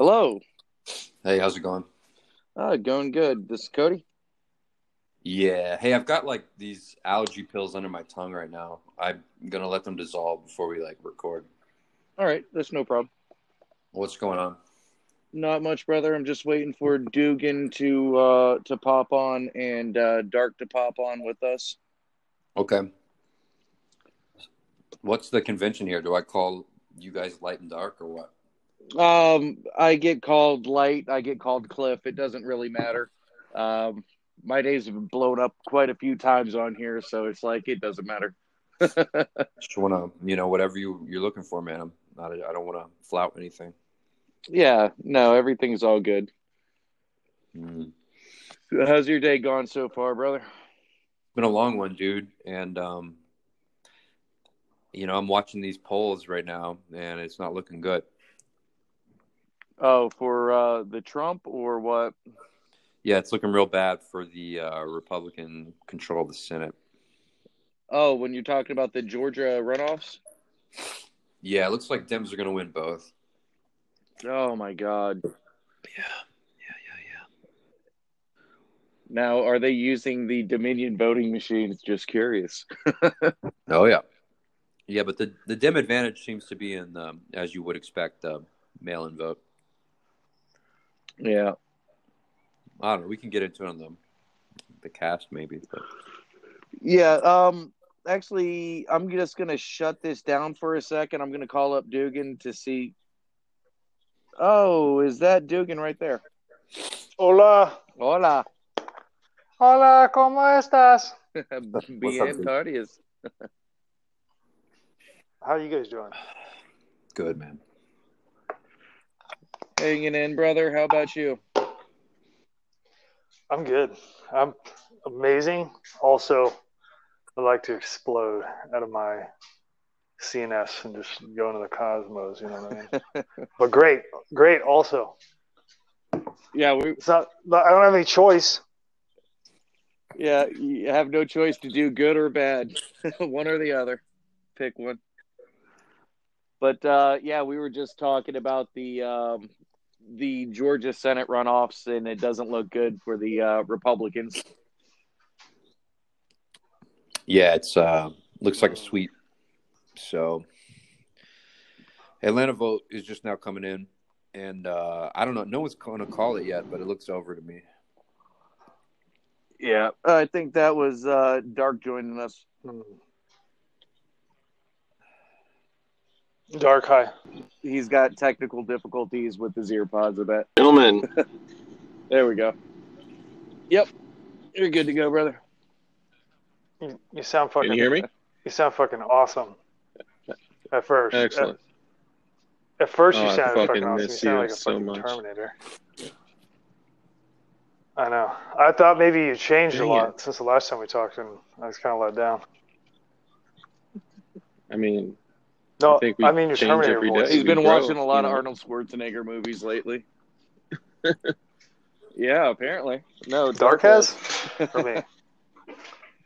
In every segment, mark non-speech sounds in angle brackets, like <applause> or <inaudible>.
Hello. Hey, how's it going? Uh, going good. This is Cody. Yeah. Hey, I've got like these allergy pills under my tongue right now. I'm gonna let them dissolve before we like record. All right, that's no problem. What's going on? Not much, brother. I'm just waiting for Dugan to uh, to pop on and uh, Dark to pop on with us. Okay. What's the convention here? Do I call you guys light and dark or what? Um, I get called Light. I get called Cliff. It doesn't really matter. Um, my days have been blown up quite a few times on here, so it's like it doesn't matter. <laughs> Just wanna, you know, whatever you you're looking for, man. I'm not. I don't want to flout anything. Yeah, no, everything's all good. Mm. How's your day gone so far, brother? It's been a long one, dude, and um, you know, I'm watching these polls right now, and it's not looking good. Oh, for uh, the Trump or what? Yeah, it's looking real bad for the uh, Republican control of the Senate. Oh, when you're talking about the Georgia runoffs? Yeah, it looks like Dems are going to win both. Oh my God! Yeah, yeah, yeah, yeah. Now, are they using the Dominion voting machines? Just curious. <laughs> Oh yeah, yeah. But the the Dem advantage seems to be in, um, as you would expect, uh, mail-in vote. Yeah. I don't know. We can get into it on the the cast maybe, but Yeah. Um. Actually, I'm just gonna shut this down for a second. I'm gonna call up Dugan to see. Oh, is that Dugan right there? Hola. Hola. Hola, ¿cómo estás? <laughs> Bien, dude? tardes. How are you guys doing? good man. Hanging in, brother. How about you? I'm good. I'm amazing. Also, I like to explode out of my CNS and just go into the cosmos, you know what I mean? <laughs> but great, great also. Yeah, we. It's not I don't have any choice. Yeah, you have no choice to do good or bad, <laughs> one or the other. Pick one. But uh, yeah, we were just talking about the um, the Georgia Senate runoffs, and it doesn't look good for the uh, Republicans. Yeah, it's uh looks like a sweep. So Atlanta vote is just now coming in, and uh I don't know. No one's going to call it yet, but it looks over to me. Yeah, I think that was uh, Dark joining us. Dark high. He's got technical difficulties with his ear pods. I bet. Gentlemen, <laughs> There we go. Yep, you're good to go, brother. You, you sound can fucking. you hear me? You sound fucking awesome. At first. Excellent. At, at first, Oh, you I sounded fucking fucking awesome. You miss sound like a so fucking much. Terminator. I know. I thought maybe you changed Dang a lot since the last time we talked, and I was kind of let down. I mean, No, I think we I mean your change Terminator every voice. day. He's we been grow, watching a lot of know? Arnold Schwarzenegger movies lately. <laughs> yeah, apparently. No, Dark has for me. <laughs>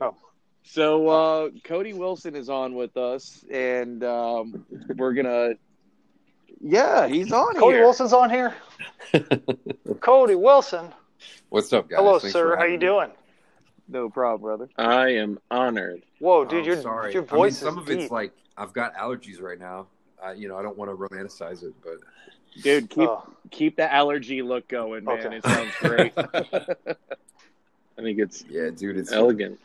Oh. So uh, Cody Wilson is on with us, and um, we're gonna. Yeah, he's on Cody here. Wilson's on here. <laughs> Cody Wilson. What's up, guys? Hello, Thanks sir. How you me. doing? No problem, brother. I am honored. Whoa, dude, Oh, your sorry. your I mean, voice some is of deep. it's like I've got allergies right now. I, you know, I don't want to romanticize it, but Dude, keep Oh, keep the allergy look going, man. Okay. It sounds great. <laughs> I think it's yeah, dude, it's elegant.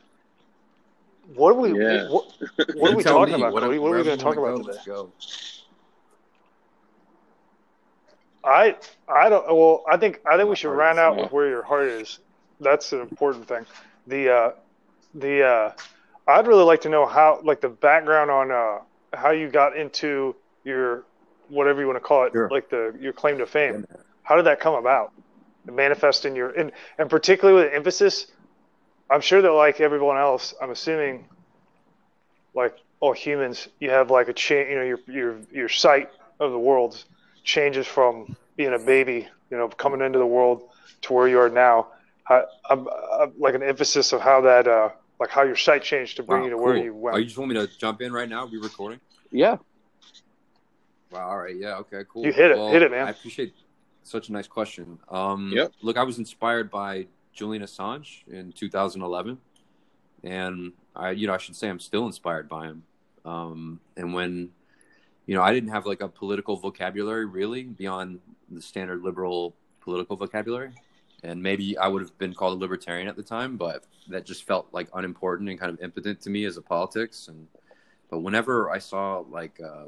what are we? Yeah. What, what are we talking me, about, what- Cody? What are we going to talk about go, today? go. I I don't. Well, I think I think we should heart round out with where your heart is. That's an important thing. The uh, the uh, I'd really like to know how like the background on uh, how you got into your whatever you want to call it, Sure. like the your claim to fame. How did that come about? Manifest in your and and particularly with emphasis. I'm sure that like everyone else, I'm assuming, like all humans, you have like a change. You know, your your your sight of the world changes from being a baby, you know, coming into the world to where you are now. I, I'm, I'm like an emphasis of how that, uh, like how your sight changed to bring Wow, you to where you went. Oh, you just want me to jump in right now? Are we recording? yeah, Wow. All right. Yeah. Okay. Cool. You hit it. Well, Hit it, man. I appreciate. such a nice question. Um, Yep. Look, I was inspired by Julian Assange in 2011, and I, you know, I should say I'm still inspired by him. Um, and when, you know, I didn't have like a political vocabulary really beyond the standard liberal political vocabulary, and maybe I would have been called a libertarian at the time, but that just felt like unimportant and kind of impotent to me as a politics. And but whenever I saw like uh,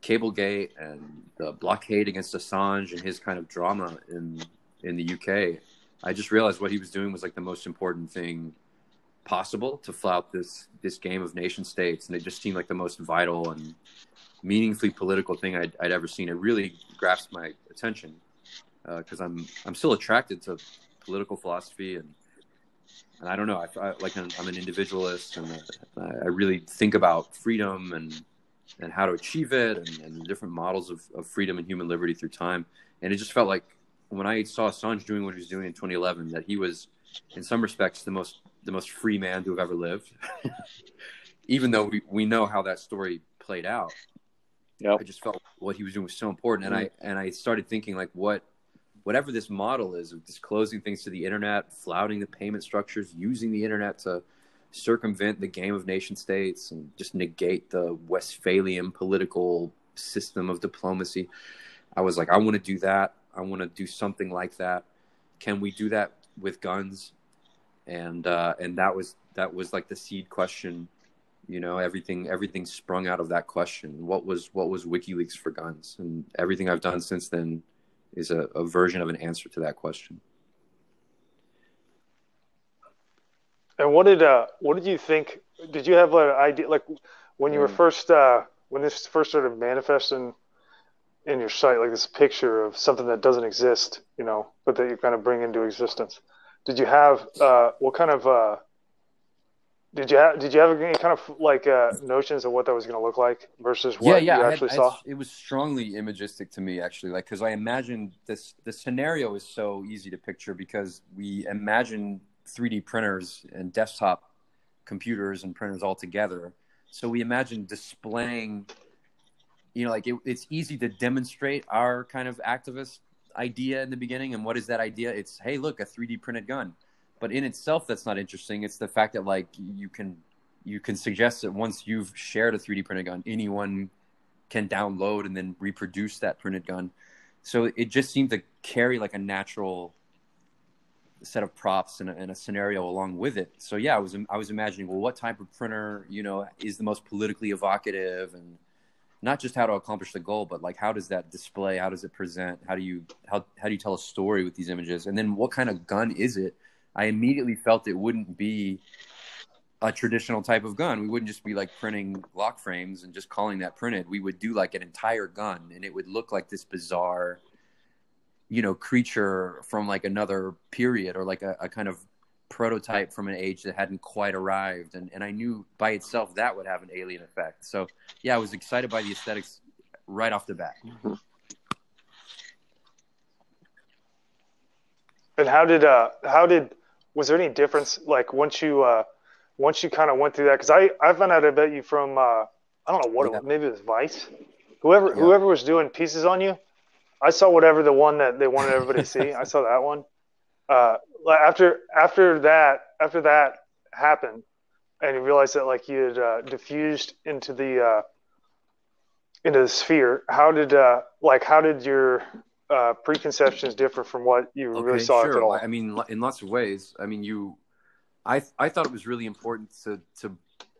Cablegate and the blockade against Assange and his kind of drama in in the UK, I just realized what he was doing was like the most important thing possible to flout this this game of nation states, and it just seemed like the most vital and meaningfully political thing I'd, I'd ever seen. It really grasped my attention Uh, because I'm I'm still attracted to political philosophy and and I don't know I, I like I'm, I'm an individualist and I, I really think about freedom and and how to achieve it and, and different models of, of freedom and human liberty through time. And it just felt like when I saw Assange doing what he was doing in 2011 that he was in some respects the most the most free man to have ever lived. <laughs> Even though we, we know how that story played out Yep. I just felt what he was doing was so important, and I mm-hmm. and I started thinking like what, whatever this model is of disclosing things to the internet, flouting the payment structures, using the internet to circumvent the game of nation states, and just negate the Westphalian political system of diplomacy. I was like, I want to do that. I want to do something like that. Can we do that with guns? And uh, and that was that was like the seed question you know everything everything sprung out of that question what was what was wikileaks for guns and everything i've done since then is a, a version of an answer to that question And what did uh what did you think? Did you have an idea like when you were Mm. first uh when this first started manifesting in in your site, like this picture of something that doesn't exist, you know, but that you kind of bring into existence? Did you have uh what kind of uh did you have did you have any kind of like uh notions of what that was going to look like versus what you I had- actually I- saw? it was strongly imagistic to me actually like because i imagined this the scenario is so easy to picture because we imagine 3d printers and desktop computers and printers all together. So we imagine displaying you know like it, it's easy to demonstrate our kind of activist idea in the beginning. And what is that idea? It's hey look a 3d printed gun but in itself that's not interesting. It's the fact that like you can you can suggest that once you've shared a 3d printed gun anyone can download and then reproduce that printed gun. So it just seemed to carry like a natural set of props and a, and a scenario along with it. So yeah i was i was imagining well what type of printer you know is the most politically evocative and not just how to accomplish the goal but like how does that display? How does it present? How do you how, how do you tell a story with these images? And then what kind of gun is it i immediately felt it wouldn't be a traditional type of gun. We wouldn't just be like printing lock frames and just calling that printed. We would do like an entire gun and it would look like this bizarre you know creature from like another period or like a, a kind of prototype from an age that hadn't quite arrived. And, and i knew by itself that would have an alien effect. So yeah i was excited by the aesthetics right off the bat. And how did uh how did was there any difference like once you uh once you kind of went through that because I I found out about you from uh I don't know what Yeah. maybe it was Vice whoever Yeah. whoever was doing pieces on you I saw whatever the one that they wanted everybody to see I saw that one uh after after that after that happened and you realized that like you had uh, diffused into the uh into the sphere how did uh like how did your uh, preconceptions differ from what you really saw sure. at all. I mean, in lots of ways. I mean, you, I, I thought it was really important to to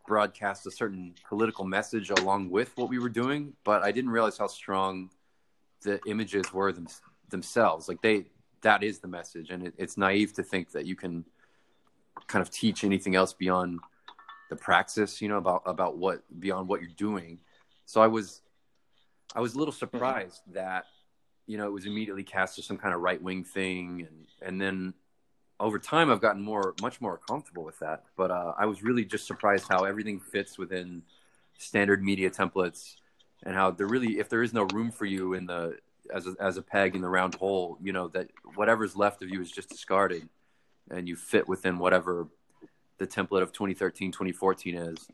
broadcast a certain political message along with what we were doing, but I didn't realize how strong the images were them, themselves. Like they, that is the message, and it, it's naive to think that you can kind of teach anything else beyond the praxis. You know about about what beyond what you're doing. So I was, I was a little surprised that you know, it was immediately cast as some kind of right wing thing, and and then over time, I've gotten more, much more comfortable with that. But uh, I was really just surprised how everything fits within standard media templates, and how there really, if there is no room for you in the as a, as a peg in the round hole, you know that whatever's left of you is just discarded, and you fit within whatever the template of 2013, 2014 is.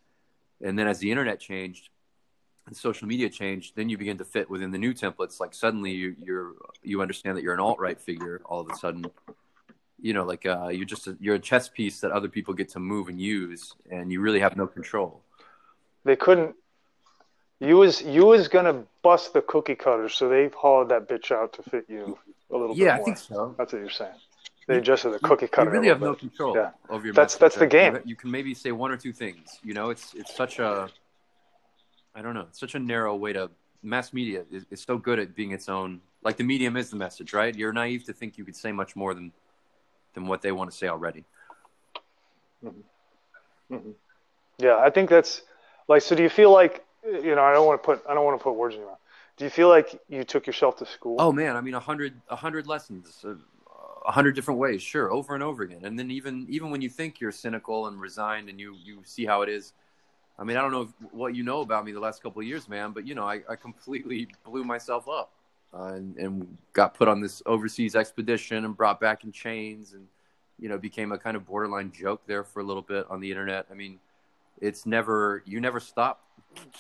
And then as the internet changed, and social media changed, then you begin to fit within the new templates. Like suddenly you, you're you understand that you're an alt right figure all of a sudden. You know, like uh, you're just a, you're a chess piece that other people get to move and use, and you really have no control. They couldn't. You was you was gonna bust the cookie cutter, so they've hollowed that bitch out to fit you a little Yeah, bit I more. think so. That's what you're saying. They adjusted the cookie cutter. You really have no control Yeah. over your. That's- message. that's the game. You can maybe say one or two things. You know, it's it's such a, I don't know, it's such a narrow way to. Mass media is, is so good at being its own. Like the medium is the message, right? You're naive to think you could say much more than than what they want to say already. Yeah, I think that's like. So, do you feel like you know? I don't want to put I don't want to put words in your mouth. Do you feel like you took yourself to school? Oh man, I mean, a hundred a hundred lessons, uh, a hundred different ways, sure, over and over again. And then even even when you think you're cynical and resigned, and you you see how it is. I mean, I don't know if, what you know about me the last couple of years, man, but you know, I, I completely <laughs> blew myself up uh, and, and got put on this overseas expedition and brought back in chains and you know became a kind of borderline joke there for a little bit on the internet. I mean, it's never you never stop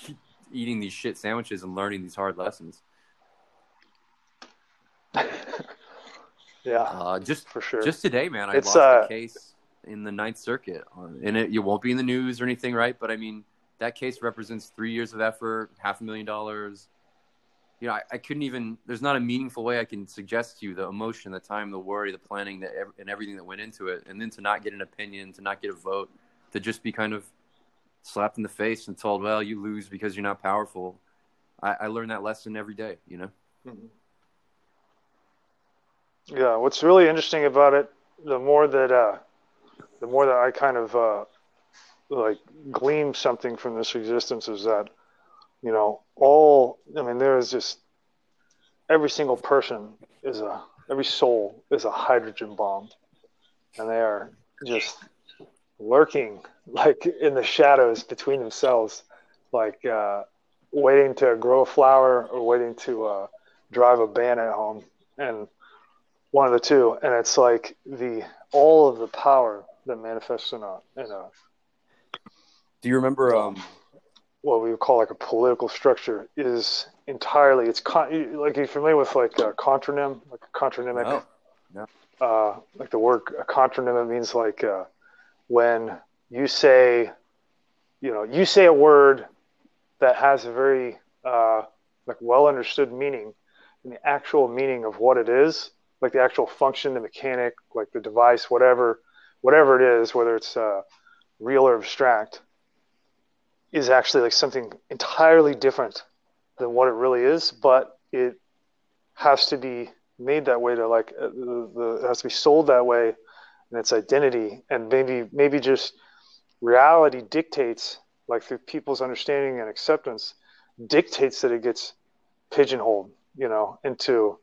<laughs> eating these shit sandwiches and learning these hard lessons. <laughs> yeah, Uh, just for sure. just today, man, I It's, lost uh, a case in the Ninth Circuit, and it, it won't be in the news or anything, right? But I mean, that case represents three years of effort, half a million dollars. You know, I, I couldn't even. There's not a meaningful way I can suggest to you the emotion, the time, the worry, the planning, that and everything that went into it, and then to not get an opinion, to not get a vote, to just be kind of slapped in the face and told, "Well, you lose because you're not powerful." I, I learned that lesson every day. You know. Yeah, what's really interesting about it, the more that uh, the more that I kind of uh, like glean something from this existence is that, you know, all I mean, there is just every single person is a every soul is a hydrogen bomb, and they are just lurking <laughs> like in the shadows between themselves, like uh, waiting to grow a flower or waiting to uh, drive a bayonet home, and one of the two, and it's like the all of the power that manifests in a in a Do you remember? Um, what we would call like a political structure is entirely it's con- like you're familiar with like a contronym, like a contronymic, no. uh, like the word a contronym. It means like uh, when you say, you know, you say a word that has a very uh, like well understood meaning, and the actual meaning of what it is, like the actual function, the mechanic, like the device, whatever, whatever it is, whether it's uh, real or abstract, is actually like something entirely different than what it really is, but it has to be made that way to like uh, the, the it has to be sold that way in its identity. And maybe maybe just reality dictates like through people's understanding and acceptance dictates that it gets pigeonholed you know into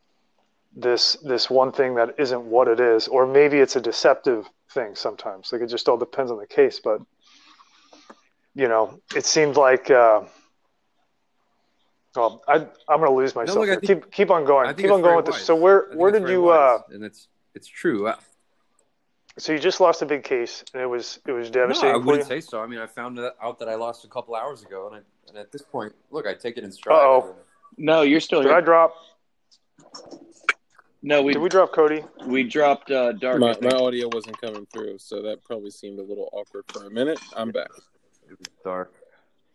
this this one thing that isn't what it is or maybe it's a deceptive thing sometimes like it just all depends on the case but you know it seemed like uh well, I, I'm going to lose myself. look, think- keep keep on going. Keep on going very with this. So where where did very you uh and it's it's true. Uh, so you just lost a big case and it was it was devastating. No, devastating I wouldn't say so. I mean, I found out that I lost a couple hours ago, and, I, and at this point, look, I take it in stride. Uh-oh. No, you're still Did I drop No, we did we drop Cody? we dropped uh, Dark. My, my audio wasn't coming through, so that probably seemed a little awkward for a minute. I'm back. It was dark.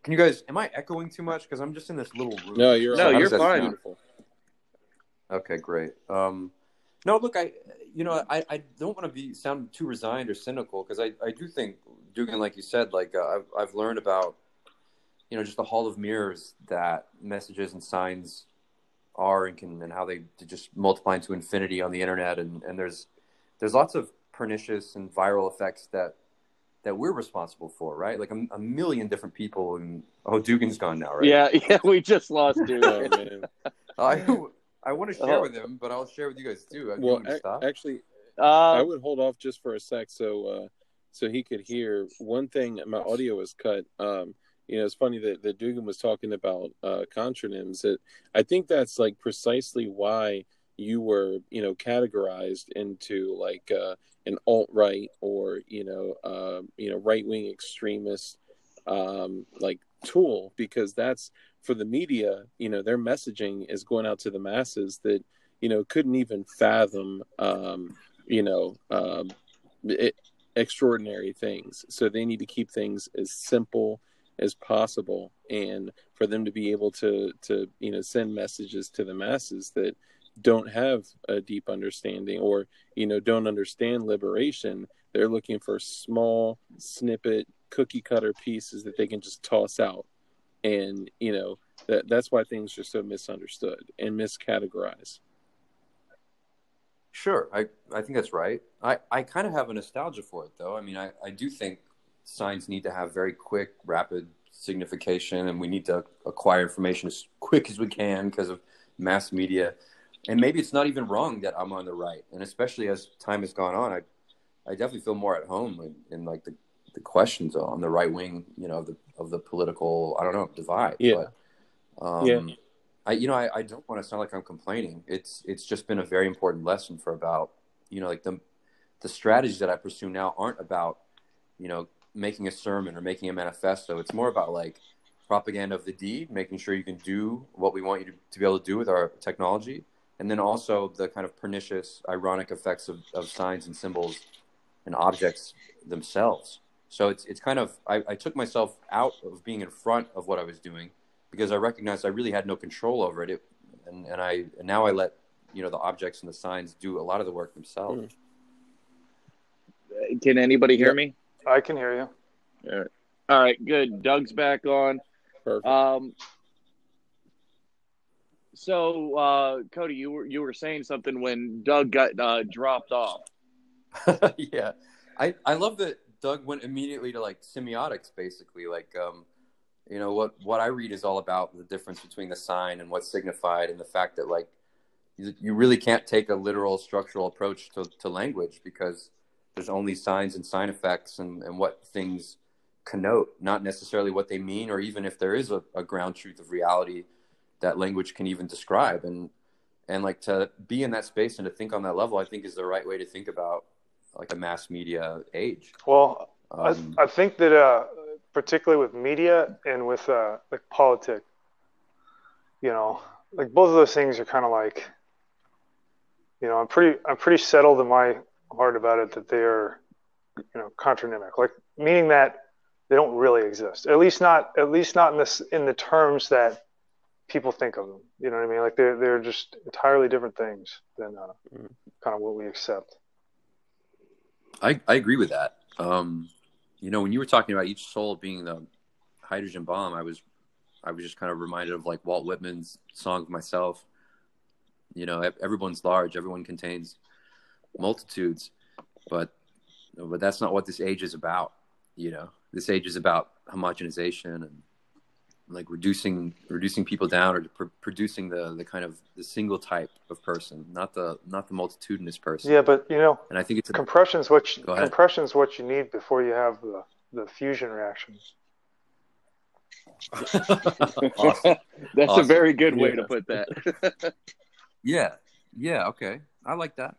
Can you guys? Am I echoing too much? Because I'm just in this little room. No, you're No, you're fine. Okay, great. Um, no, look, I, you know, I, I don't want to be sound too resigned or cynical because I, I do think Dugan, like you said, like uh, I've, I've learned about, you know, just the hall of mirrors that messages and signs are and can and how they just multiply into infinity on the internet and and there's there's lots of pernicious and viral effects that that we're responsible for, right? Like a, a million different people and oh, Dugan's gone now, right? Yeah, yeah, we just lost <laughs> man. I I want to share Oh. with him, but I'll share with you guys too. Well, to ac- stop? actually, I Uh, would hold off just for a sec so uh, so he could hear one thing. My audio was cut. Um, you know, it's funny that, that Dugan was talking about uh, contronyms. That I think that's like precisely why you were, you know, categorized into like uh, an alt right or you know, uh, you know, right wing extremist, um, like tool because that's for the media you know their messaging is going out to the masses that you know couldn't even fathom um, you know um, it, extraordinary things so they need to keep things as simple as possible and for them to be able to to you know send messages to the masses that don't have a deep understanding or you know don't understand liberation. They're looking for small snippet cookie cutter pieces that they can just toss out. And you know that that's why things are so misunderstood and miscategorized. Sure. I i think that's right. I i kind of have a nostalgia for it though. I mean i i do think signs need to have very quick rapid signification and we need to acquire information as quick as we can because of mass media and maybe it's not even wrong that I'm on the right. And especially as time has gone on, I, I definitely feel more at home in, in like the, the questions on the right wing, you know, of the of the political, I don't know, divide. Yeah. But, um, yeah. I, you know, I, I don't want to sound like I'm complaining. It's, it's just been a very important lesson for about, you know, like the, the strategies that I pursue now aren't about, you know, making a sermon or making a manifesto. It's more about like propaganda of the deed, making sure you can do what we want you to, to be able to do with our technology and then also the kind of pernicious, ironic effects of, of signs and symbols and objects themselves. So it's it's kind of I, I took myself out of being in front of what I was doing because I recognized I really had no control over it, it and, and I and now I let you know the objects and the signs do a lot of the work themselves. Hmm. Can anybody hear me? I can hear you. All right. All right, good. Doug's back on. Perfect. Um, so, uh, Cody, you were you were saying something when Doug got uh, dropped off. <laughs> yeah, I I love that Doug went immediately to like semiotics, basically. Like, um, you know, what what I read is all about the difference between the sign and what's signified, and the fact that like you, you really can't take a literal structural approach to, to language because there's only signs and sign effects and, and what things connote, not necessarily what they mean, or even if there is a, a ground truth of reality that language can even describe. And and like to be in that space and to think on that level i think is the right way to think about like a mass media age. Well um, I, I think that uh, particularly with media and with uh, like politics you know like both of those things are kind of like you know i'm pretty i'm pretty settled in my heart about it that they are you know contronymic like meaning that they don't really exist at least not at least not in this in the terms that people think of them. You know what I mean? Like they're they're just entirely different things than uh, mm. kind of what we accept. I I agree with that. Um, you know, when you were talking about each soul being the hydrogen bomb, I was I was just kind of reminded of like Walt Whitman's song of myself. You know, everyone's large, everyone contains multitudes, but but that's not what this age is about. You know, this age is about homogenization and like reducing reducing people down or pr- producing the the kind of the single type of person not the not the multitudinous person yeah but you know and i think it's a, compression's what you, compression's what you need before you have the the fusion reaction. <laughs> awesome. that's awesome. a very good way yeah. to put that <laughs> yeah yeah okay i like that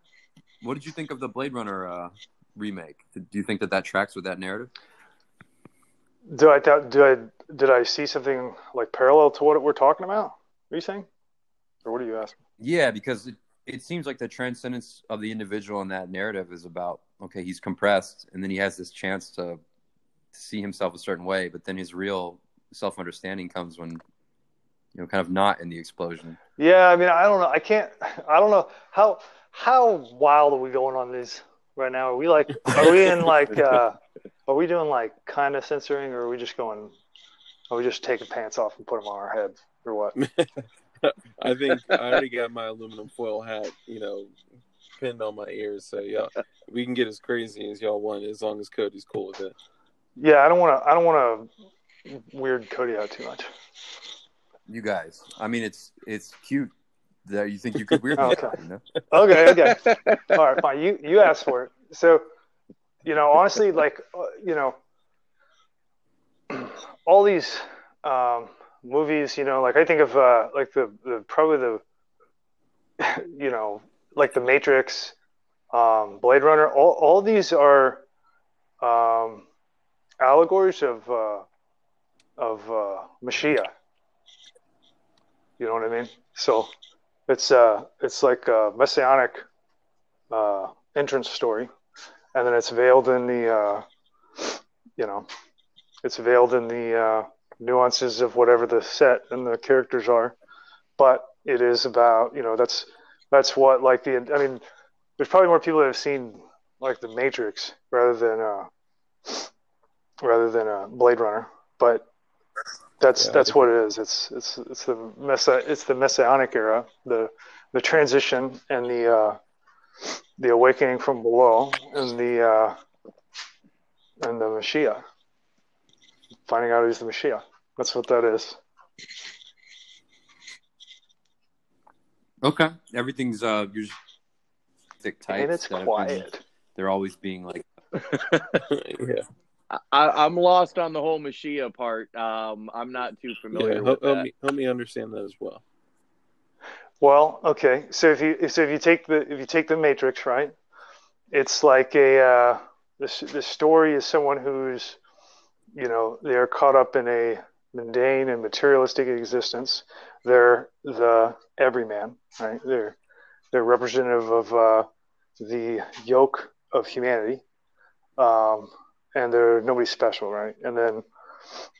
what did you think of the blade runner uh, remake do you think that that tracks with that narrative do I do I did I see something like parallel to what we're talking about? Are you saying, or what are you asking? Yeah, because it, it seems like the transcendence of the individual in that narrative is about okay, he's compressed, and then he has this chance to, to see himself a certain way, but then his real self understanding comes when you know, kind of not in the explosion. Yeah, I mean, I don't know. I can't. I don't know how how wild are we going on these right now? Are we like? Are we in like? uh <laughs> Are we doing like kind of censoring, or are we just going? Are we just taking pants off and put them on our heads, or what? <laughs> I think I already got my aluminum foil hat, you know, pinned on my ears. So yeah, we can get as crazy as y'all want, as long as Cody's cool with it. Yeah, I don't want to. I don't want to weird Cody out too much. You guys, I mean, it's it's cute that you think you could weird <laughs> okay. out. You know? okay, okay, <laughs> all right, fine. You you asked for it. So you know, honestly, like, uh, you know, <clears throat> all these um, movies, you know, like I think of uh, like the, the probably the, <laughs> you know, like the Matrix, um, Blade Runner. All all these are um, allegories of uh, of uh, Mashiach. You know what I mean? So it's uh it's like a messianic uh, entrance story, and then it's veiled in the uh, you know it's veiled in the uh, nuances of whatever the set and the characters are, but it is about you know that's that's what like the I mean there's probably more people that have seen like the Matrix rather than uh rather than a Blade Runner, but that's yeah, that's what it is. It's it's it's the messa it's the messianic era, the the transition and the uh, the awakening from below, and the uh, and the Mashiach. Finding out who's the Messiah. That's what that is. Okay, everything's uh, you're thick tight. And it's quiet. They're always being like, <laughs> yeah. I, am lost on the whole Mashiach part. Um, I'm not too familiar yeah, with help, that. Help me, help me understand that as well. Well, okay. So if you so if you take the if you take the Matrix, right? It's like a uh, the the story is someone who's you know they're caught up in a mundane and materialistic existence. They're the everyman, right? They're they're representative of uh, the yoke of humanity, um, and they're nobody special, right? And then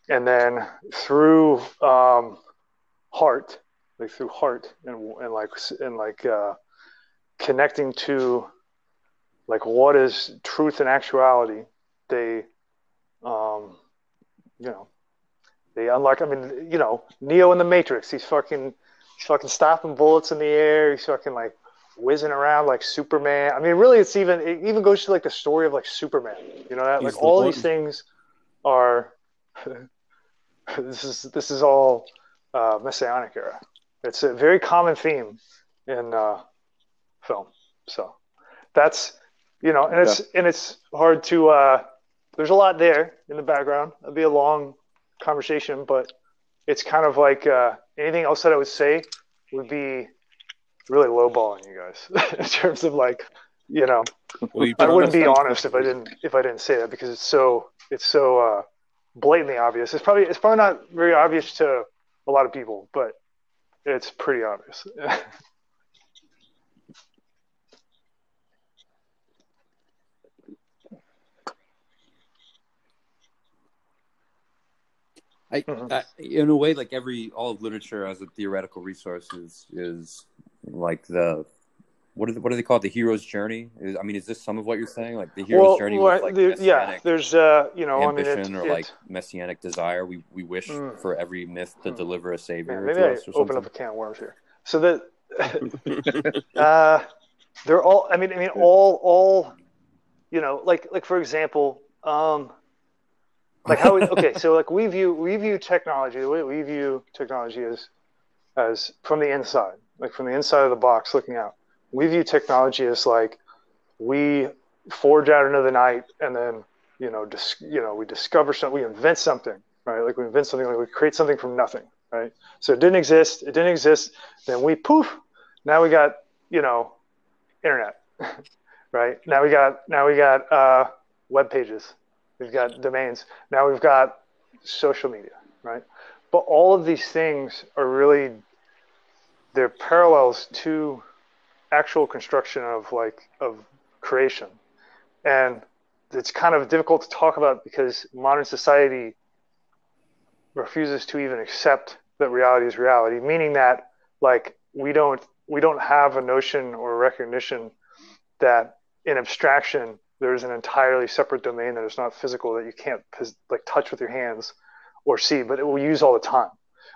and then through um, heart, like through heart and and like and like uh, connecting to like what is truth and actuality, they um, you know they unlock. I mean, you know, Neo in the Matrix. He's fucking, he's fucking stopping bullets in the air. He's fucking like whizzing around like Superman. I mean, really, it's even it even goes to like the story of like Superman. You know that like all these things are. <laughs> this is this is all uh, messianic era. It's a very common theme in uh, film. So that's you know, and it's yeah. and it's hard to. Uh, there's a lot there in the background. It'd be a long conversation, but it's kind of like uh, anything else that I would say would be really lowballing you guys <laughs> in terms of like, you know, well, I wouldn't be honest if I didn't if I didn't say that because it's so it's so uh, blatantly obvious. It's probably it's probably not very obvious to a lot of people, but it's pretty obvious. <laughs> I, mm-hmm. I, in a way, like every all of literature as a theoretical resource is is like the what are the, what do they call it? The hero's journey. Is, I mean, is this some of what you're saying? Like the hero's well, journey, well, with, like the, yeah. There's uh, you know, ambition I mean, it, or like messianic desire. We we wish mm, for every myth to mm, deliver a savior. maybe I open up a can of worms here. So that <laughs> uh, they're all. I mean, I mean, all all. You know, like like for example, um, like how we, <laughs> okay so like we view we view technology the way we view technology is as from the inside like from the inside of the box looking out we view technology as like we forge out into the night and then you know dis, you know we discover something we invent something right like we invent something like we create something from nothing right so it didn't exist it didn't exist then we poof now we got you know internet <laughs> right now we got now we got uh, web pages We've got domains. Now we've got social media, right? But all of these things are really they're parallels to actual construction of like of creation. And it's kind of difficult to talk about because modern society refuses to even accept that reality is reality, meaning that like we don't we don't have a notion or recognition that in abstraction there's an entirely separate domain that is not physical that you can't like touch with your hands or see, but it will use all the time.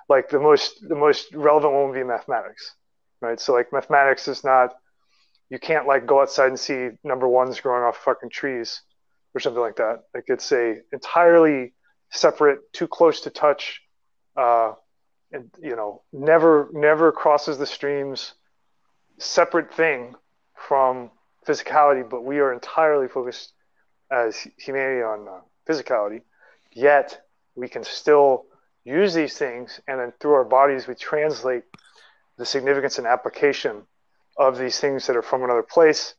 Like the most the most relevant one would be mathematics, right? So like mathematics is not you can't like go outside and see number ones growing off fucking trees or something like that. Like it's a entirely separate, too close to touch, uh, and you know never never crosses the streams, separate thing from physicality, but we are entirely focused as humanity on uh, physicality. Yet we can still use these things, and then through our bodies, we translate the significance and application of these things that are from another place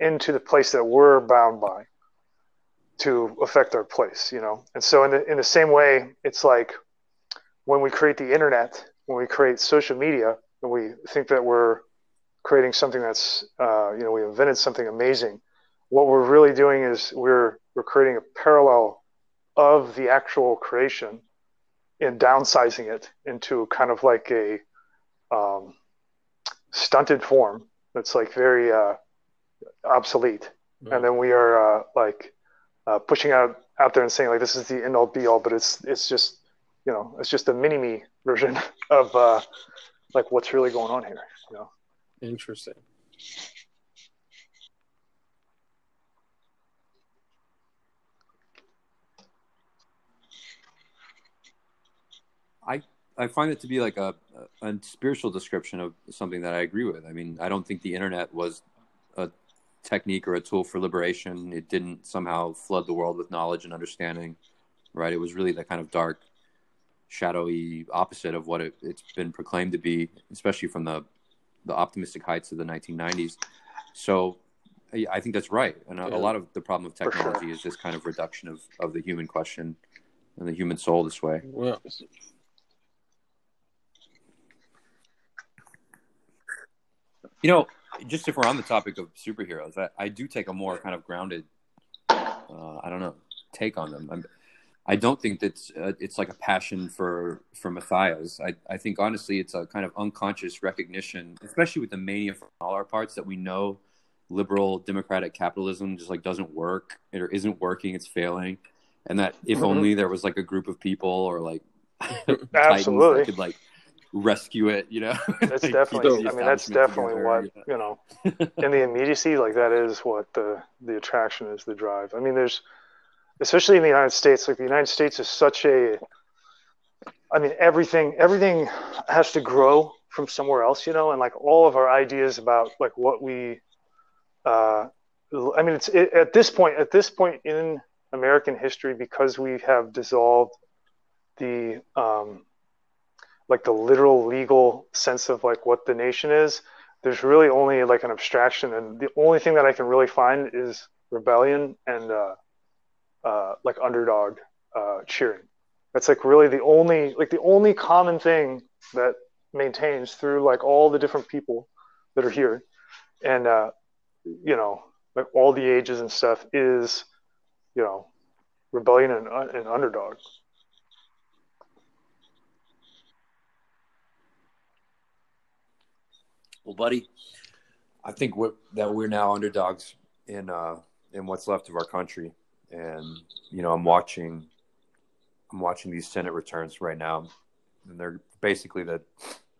into the place that we're bound by. to affect our place, you know. And so in the in the same way, it's like when we create the internet, when we create social media, and we think that we're creating something that's uh, you know we invented something amazing. What we're really doing is we're we're creating a parallel of the actual creation and downsizing it into kind of like a um, stunted form that's like very uh, obsolete. Mm-hmm. And then we are uh, like uh, pushing out out there and saying like this is the end all be all, but it's it's just you know it's just a mini me version <laughs> of uh, like what's really going on here. You know. Interesting. I find it to be like a, a, spiritual description of something that I agree with. I mean, I don't think the internet was a technique or a tool for liberation. It didn't somehow flood the world with knowledge and understanding, right? It was really that kind of dark, shadowy opposite of what it, has been proclaimed to be, especially from the the optimistic heights of the 1990s. So I think that's right. And a, yeah. a lot of the problem of technology sure. is this kind of reduction of, of the human question and the human soul this way. Well, You know, just if we're on the topic of superheroes, I, I do take a more kind of grounded, uh, I don't know, take on them. I'm, I do not think that uh, it's like a passion for for Matthias. I I think honestly, it's a kind of unconscious recognition, especially with the mania from all our parts that we know liberal democratic capitalism just like doesn't work or isn't working, it's failing, and that if mm-hmm. only there was like a group of people or like <laughs> absolutely could like rescue it you know? <laughs> That's like, definitely i mean that's definitely together, what yeah. you know <laughs> in the immediacy like that is what the the attraction is the drive. I mean there's especially in the united states like the united states is such a i mean everything everything has to grow from somewhere else you know? And like all of our ideas about like what we uh i mean it's it, at this point at this point in american history because we have dissolved the um like the literal legal sense of like what the nation is there's really only like an abstraction. And the only thing that i can really find is rebellion and uh, uh, like underdog uh, cheering. That's like really the only like the only common thing that maintains through like all the different people that are here. And uh, you know like all the ages and stuff is you know rebellion and, and underdog Well, buddy, I think we're, that we're now underdogs in uh, in what's left of our country, and you know, I'm watching, I'm watching these Senate returns right now, and they're basically that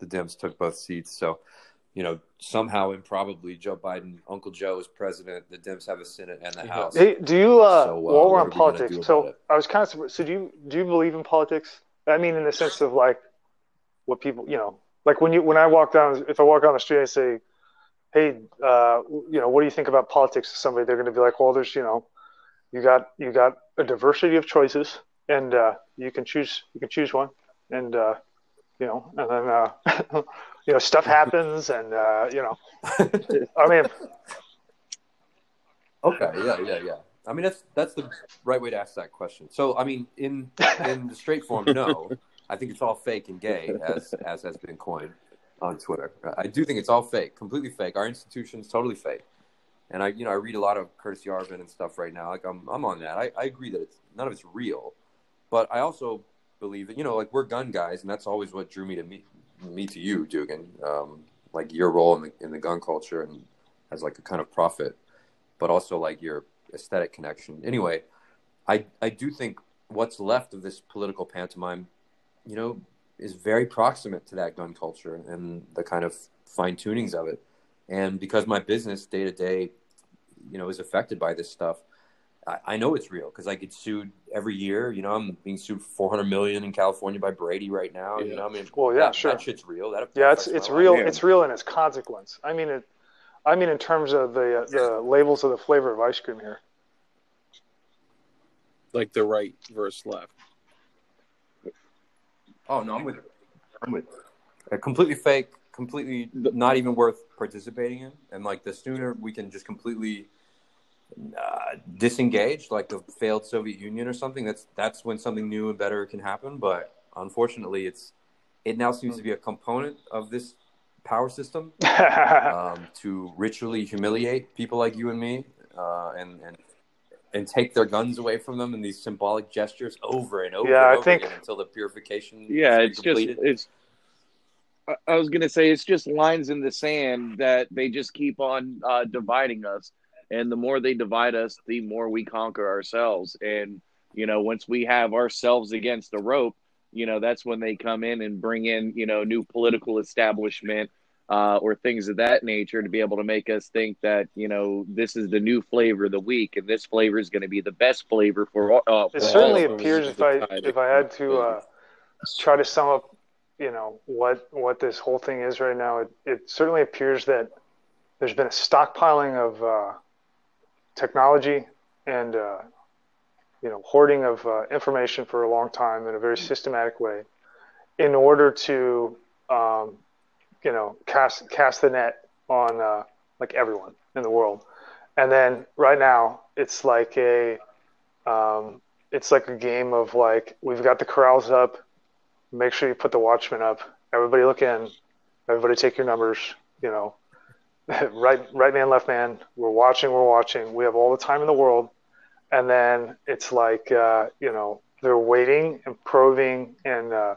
the Dems took both seats. So, you know, somehow improbably, Joe Biden, Uncle Joe is president. The Dems have a Senate and the House. Hey, do you? Uh, so, uh, while we're on politics, so I was kind of so do you do you believe in politics? I mean, in the sense of like what people, you know, like when you when I walk down, if I walk down the street and say, "Hey, uh, you know, what do you think about politics?" to somebody, they're going to be like, "Well, there's you know, you got you got a diversity of choices, and uh, you can choose you can choose one, and uh, you know, and then uh, <laughs> you know, stuff happens, and uh, you know, <laughs> I mean." Okay. Yeah. Yeah. Yeah. I mean, that's that's the right way to ask that question. So, I mean, in in the straight form, no. I think it's all fake and gay, <laughs> as as has been coined on Twitter. I do think it's all fake, completely fake. Our institution's totally fake. And I, you know, I read a lot of Curtis Yarvin and stuff right now. Like I'm, I'm on that. I, I agree that it's none of it's real, but I also believe that you know, like we're gun guys, and that's always what drew me to me, me to you, Dugan. Um, like your role in the in the gun culture and as like a kind of prophet, but also like your aesthetic connection. Anyway, I I do think what's left of this political pantomime you know, is very proximate to that gun culture and the kind of fine tunings of it. And because my business day to day, you know, is affected by this stuff, I, I know it's real because I get sued every year. You know, I'm being sued for 400 million in California by Brady right now. Yeah. You know, I mean, well, yeah, that, sure. That shit's real. That yeah, it's it's real. Life. It's real in its consequence. I mean, it. I mean, in terms of the uh, the labels of the flavor of ice cream here. Like the right versus left. Oh no, I'm with. I'm with. A completely fake, completely not even worth participating in, and like the sooner we can just completely uh, disengaged, like the failed Soviet Union or something, that's that's when something new and better can happen. But unfortunately, it's it now seems to be a component of this power system <laughs> um, to ritually humiliate people like you and me, uh, and and and take their guns away from them in these symbolic gestures over and over. Yeah, and I think- again until the purification. Yeah, is it's completed. just it's. I- I was gonna say it's just lines in the sand that they just keep on uh, dividing us, and the more they divide us, the more we conquer ourselves. And you know, once we have ourselves against the rope, you know, that's when they come in and bring in you know new political establishment uh, or things of that nature to be able to make us think that you know this is the new flavor of the week, and this flavor is going to be the best flavor for. all- Uh, for It certainly appears if I if I had to uh, try to sum up, you know, what what this whole thing is right now, it, it certainly appears that there's been a stockpiling of uh, technology and uh, you know hoarding of uh, information for a long time in a very systematic way, in order to um, you know cast cast the net on uh, like everyone in the world, and then right now it's like a um, it's like a game of like we've got the corrals up. Make sure you put the watchmen up. Everybody look in. Everybody take your numbers. You know, <laughs> right right man, left man. We're watching. We're watching. We have all the time in the world. And then it's like uh, you know they're waiting and probing and uh,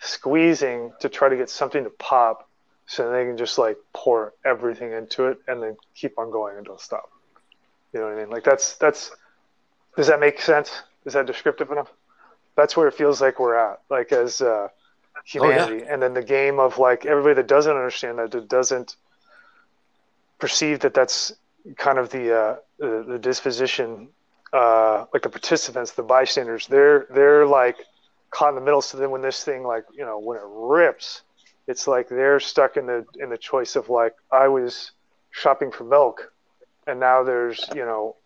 squeezing to try to get something to pop, so they can just like pour everything into it and then keep on going until it stops. You know what I mean? Like that's that's does that make sense? Is that descriptive enough? That's where it feels like we're at, like as uh, humanity, and then the game of like everybody that doesn't understand that, that doesn't perceive that that's kind of the uh, the, the disposition, uh, like the participants, the bystanders. They're they're like caught in the middle. So then when this thing like you know when it rips, it's like they're stuck in the in the choice of like I was shopping for milk, and now there's you know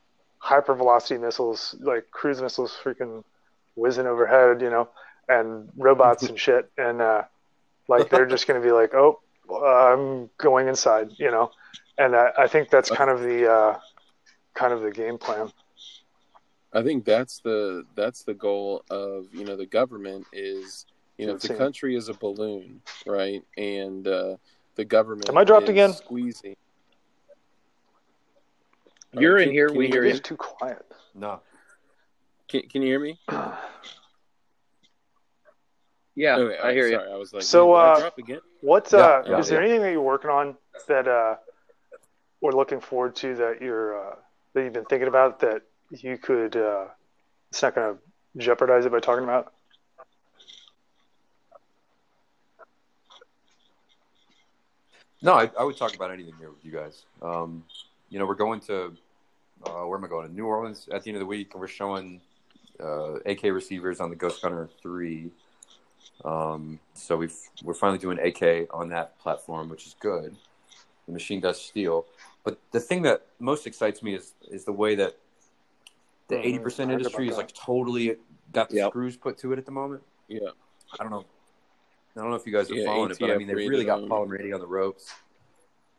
hypervelocity missiles, like cruise missiles, freaking whizzing overhead, you know, and robots <laughs> and shit, and uh, like they're just going to be like, oh, I'm going inside, you know, and I, I think that's kind of the uh, kind of the game plan. I think that's the that's the goal of you know the government is you know if the country is a balloon, right, and uh, the government Am I dropped is again? Squeezing. You're in here. We you hear It you. is too quiet. no. Can, can you hear me? <sighs> Yeah, Okay, I hear you. I was like, So, did I uh, drop again? What Yeah, uh, yeah, is there anything that you're working on that uh, we're looking forward to that you're uh, that you've been thinking about that you could? Uh, it's not going to jeopardize it by talking about. No, I, I would talk about anything here with you guys. Um, you know, we're going to uh, where am I going? To New Orleans at the end of the week, and we're showing uh, AK receivers on the Ghost Gunner three. Um, so we've we're finally doing AK on that platform, which is good. The machine does steel, but the thing that most excites me is is the way that the Mhm. eighty percent industry is like totally got the Yep. screws put to it at the moment. Yeah, I don't know. I don't know if you guys are Yeah, following it, but I mean, they really got Paul Brady on the ropes.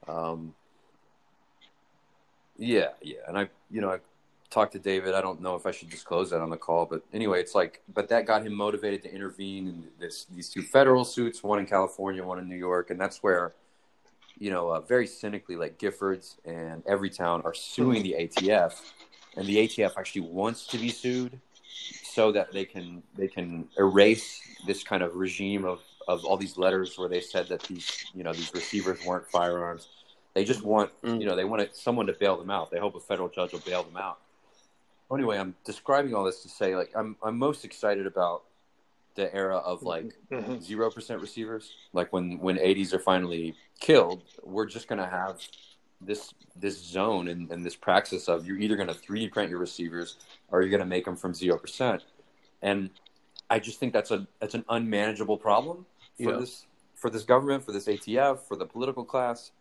Um, yeah, yeah, and I, you know, I talked to David. I don't know if I should disclose that on the call, but anyway, it's like, but that got him motivated to intervene in this these two federal suits, one in California, one in New York, and that's where, you know, uh, very cynically, like Giffords and Everytown are suing the ATF, and the ATF actually wants to be sued so that they can they can erase this kind of regime of of all these letters where they said that these you know these receivers weren't firearms. They just want Mm. you know they wanted someone to bail them out. They hope a federal judge will bail them out. Anyway, I'm describing all this to say like I'm I'm most excited about the era of like Mhm. zero percent receivers. Like when when 80s are finally killed, we're just gonna have this this zone and, and this praxis of you're either gonna 3D print your receivers or you're gonna make them from zero percent. And I just think that's a that's an unmanageable problem for Yeah. this for this government, for this ATF, for the political class.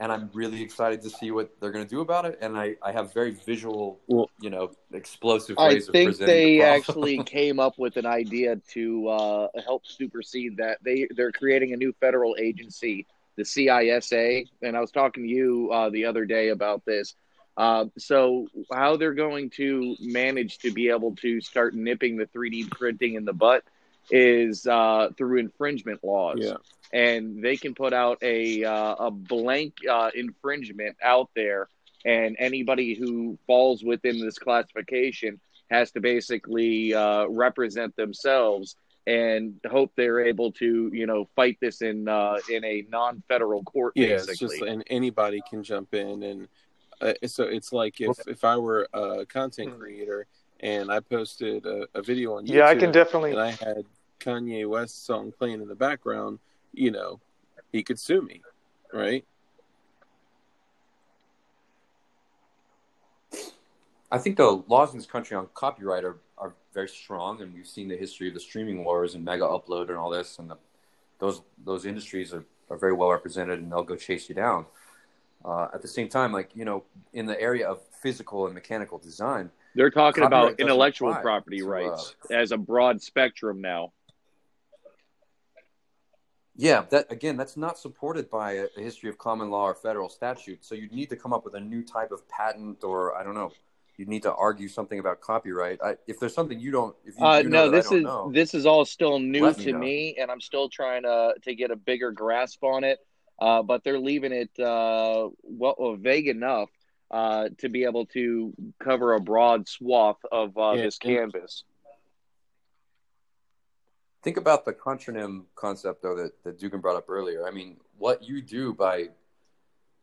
And I'm really excited to see what they're going to do about it. And I, I have very visual, Well- you know, explosive I ways of think they the actually <laughs> came up with an idea to uh, help supersede that. They they're creating a new federal agency, the CISA, and I was talking to you uh, the other day about this. Uh, so how they're going to manage to be able to start nipping the 3D printing in the butt is uh, through infringement laws. Yeah. And they can put out a uh, a blank uh, infringement out there, and anybody who falls within this classification has to basically uh, represent themselves and hope they're able to, you know, fight this in uh, in a non-federal court. Yeah, basically. it's just and anybody can jump in, and uh, so it's like if if I were a content creator and I posted a, a video on YouTube, Yeah, I can definitely. and I had Kanye West song playing in the background, you know, he could sue me, right? I think the laws in this country on copyright are, are very strong, and we've seen the history of the streaming wars and Megaupload and all this, and the, those those industries are, are very well represented, and they'll go chase you down. Uh, at the same time, like you know, in the area of physical and mechanical design, They're talking about intellectual property to, uh, rights as a broad spectrum now. Yeah, that again, that's not supported by a, a history of common law or federal statute. So you'd need to come up with a new type of patent, or I don't know, you'd need to argue something about copyright. I, if there's something you don't, if you, Uh, you know no, that I this don't is know, this is all still new me to know. me, and I'm still trying to to get a bigger grasp on it. Uh, but they're leaving it uh, well vague enough uh, to be able to cover a broad swath of uh, Yeah, this and- canvas. Think about the contronym concept though that, that Dugan brought up earlier. I mean, what you do by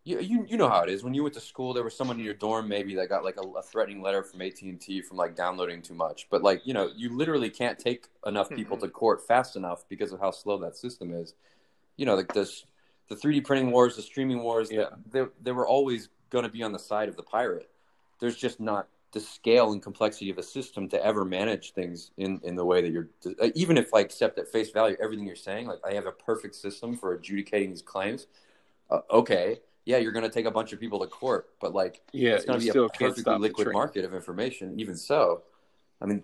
you, you you know how it is. When you went to school, there was someone in your dorm maybe that got like a, a threatening letter from AT and T from like downloading too much. But like you know, you literally can't take enough mm-hmm. people to court fast enough because of how slow that system is. You know, like this, the 3D printing wars, the streaming wars. Yeah. they they were always going to be on the side of the pirate. There's just not the scale and complexity of a system to ever manage things in, in the way that you're uh, even if I accept at face value everything you're saying like I have a perfect system for adjudicating these claims uh, okay yeah you're going to take a bunch of people to court but like Yeah, it's going to be a perfectly liquid market of information even so I mean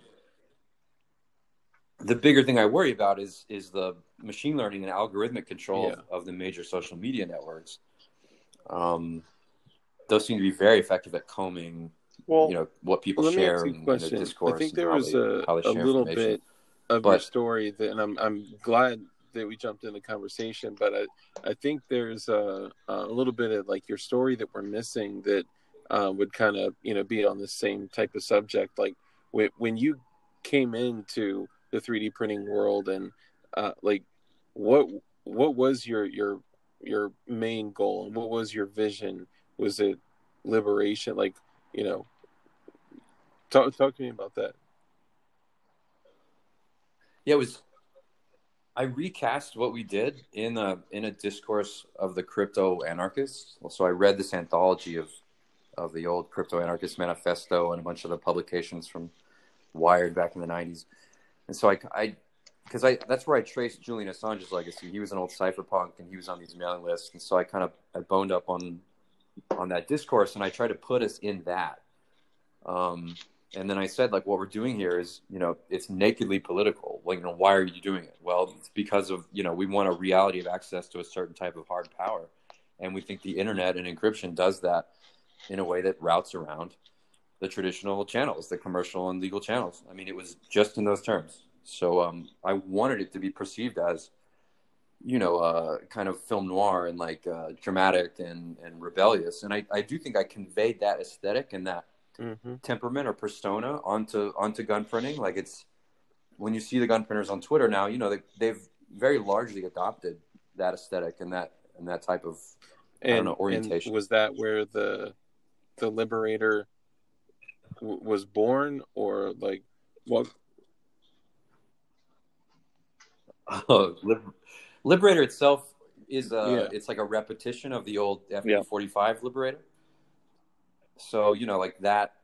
the bigger thing I worry about is is the machine learning and algorithmic control Yeah. of, of the major social media networks um those seem to be very effective at combing Well, you know what people me share in, in discourse. I think there was they- a, a little bit of your story that, and I'm I'm glad that we jumped in the conversation, but I I think there's a a little bit of like your story that we're missing that uh, would kind of you know be on the same type of subject. Like when when you came into the 3D printing world, and uh, like what what was your your your main goal and what was your vision? Was it liberation? Like you know, talk talk to me about that. Yeah, it was. I recast what we did in a in a discourse of the crypto anarchists. So I read this anthology of of the old crypto anarchist manifesto and a bunch of the publications from Wired back in the '90s. And so I, I, because I that's where I traced Julian Assange's legacy. He was an old cypherpunk, and he was on these mailing lists. And so I kind of I boned up on on that discourse, and I try to put us in that. Um, and then I said, like, what we're doing here is, you know, it's nakedly political. Like, you know, why are you doing it? Well, it's because of, you know, we want a reality of access to a certain type of hard power. And we think the internet and encryption does that in a way that routes around the traditional channels, the commercial and legal channels. I mean, it was just in those terms. So um, I wanted it to be perceived as, you know, uh, kind of film noir and like uh, dramatic and, and rebellious. And I, I do think I conveyed that aesthetic and that Mm-hmm. temperament or persona onto onto gun printing. Like it's when you see the gun printers on Twitter now, you know they, they've very largely adopted that aesthetic and that and that type of I don't And, know, orientation. and was that where the the liberator w- was born, or like what? <laughs> Oh, Lib- Liberator itself is a Yeah. it's like a repetition of the old FP forty five Liberator. So you know, like that.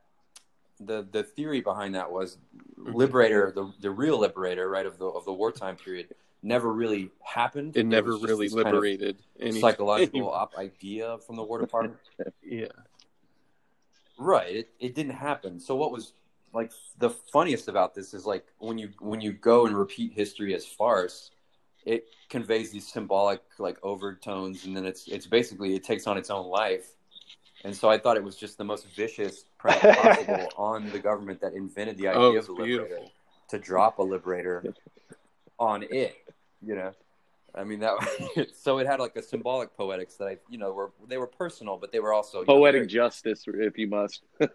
The the theory behind that was Mm-hmm. Liberator, the the real Liberator, right of the of the wartime period, never really happened. It never was really this kind of liberated any psychological op idea from the War Department. <laughs> yeah. Right. It, it didn't happen. So what was like the funniest about this is like when you when you go and repeat history as farce, it conveys these symbolic like overtones and then it's it's basically it takes on its own life And so I thought it was just the most vicious prank <laughs> possible on the government that invented the idea Oh, of the liberator beautiful. to drop a liberator on it. You know, I mean that. <laughs> so it had like a symbolic poetics that I, you know, were they were personal, but they were also you know, Poetic justice, if you must. <laughs>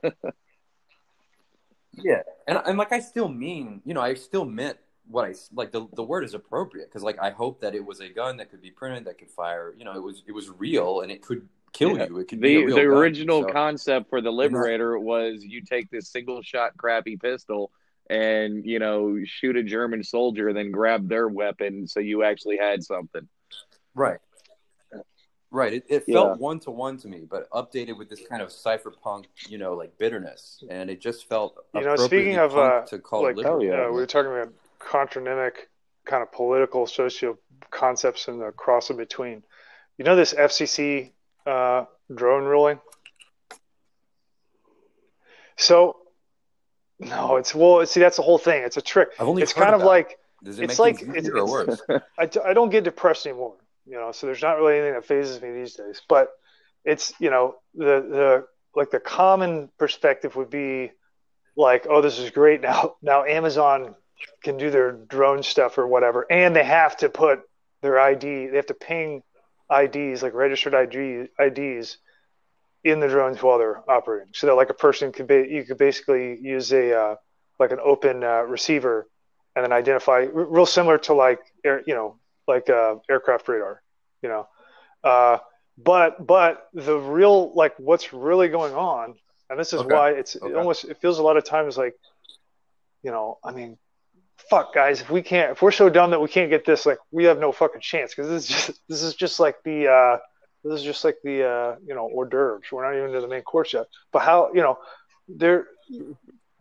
Yeah, and and like I still mean, you know, I still meant what I like. The the word is appropriate because like I hope that it was a gun that could be printed that could fire. You know, it was it was real and it could kill Yeah. you. It could be a the real the gun. original So- concept for the liberator was you take this single shot crappy pistol and you know shoot a german soldier then grab their weapon so you actually had something Right. Right. It, it felt one to one to me, but updated with this kind of cypherpunk, you know, like bitterness, and it just felt. You know, speaking of, uh, to call like, it hell yeah. Uh, we were talking about contronymic kind of political socio concepts and the cross in between. You know this FCC uh, drone ruling? So, no, it's well. See, that's the whole thing. It's a trick. I've only It's kind of it. like Does it it's make like- it's- or worse? <laughs> I, I don't get depressed anymore, you know. So there's not really anything that fazes me these days. But it's you know the the like the common perspective would be like, oh, this is great now. Now Amazon can do their drone stuff or whatever, and they have to put their ID. They have to ping IDs like registered ID IDs in the drones while they're operating, so that like a person could be you could basically use a uh, like an open uh, receiver and then identify r- real similar to like air, you know like uh, aircraft radar you know uh, but but the real like what's really going on and this is Okay. why it's it almost it feels a lot of times like you know i mean fuck guys if we can't if we're so dumb that we can't get this like we have no fucking chance because this is just this is just like the uh this is just like the uh you know hors d'oeuvres we're not even to the main course yet but how you know they're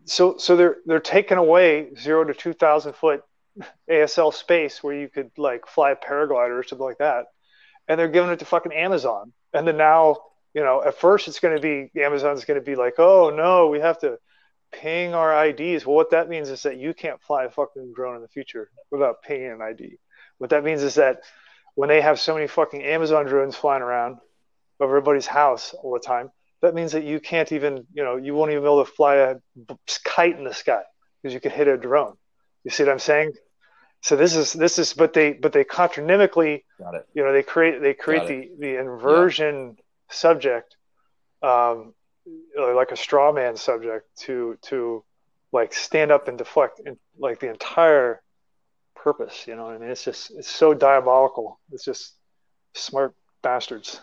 so so they're they're taking away zero to two thousand foot ASL space where you could like fly a paraglider or something like that, and they're giving it to fucking Amazon. And then now, you know, at first it's going to be Amazon's going to be like, oh no, we have to ping our IDs. Well, what that means is that you can't fly a fucking drone in the future without paying an ID. What that means is that when they have so many fucking Amazon drones flying around over everybody's house all the time, that means that you can't even, you know, you won't even be able to fly a kite in the sky because you could hit a drone. You see what I'm saying? So this is this is, but they but they contronymically, Got it. you know, they create they create the the inversion subject, um, Uh, like a straw man subject to to like stand up and deflect in, like the entire purpose. You know, I mean, it's just it's so diabolical. It's just smart bastards.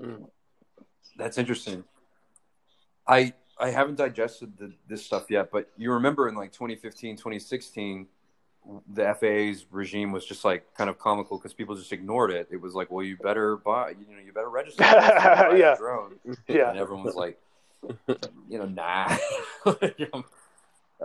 Mm. That's interesting. I I haven't digested the, this stuff yet, but you remember in like 2015, 2016, the FAA's regime was just like kind of comical because people just ignored it. It was like, well, you better buy, you know, you better register this before a Yeah. drone. <laughs> Yeah. And everyone was like, <laughs> you know, nah. <laughs> You know,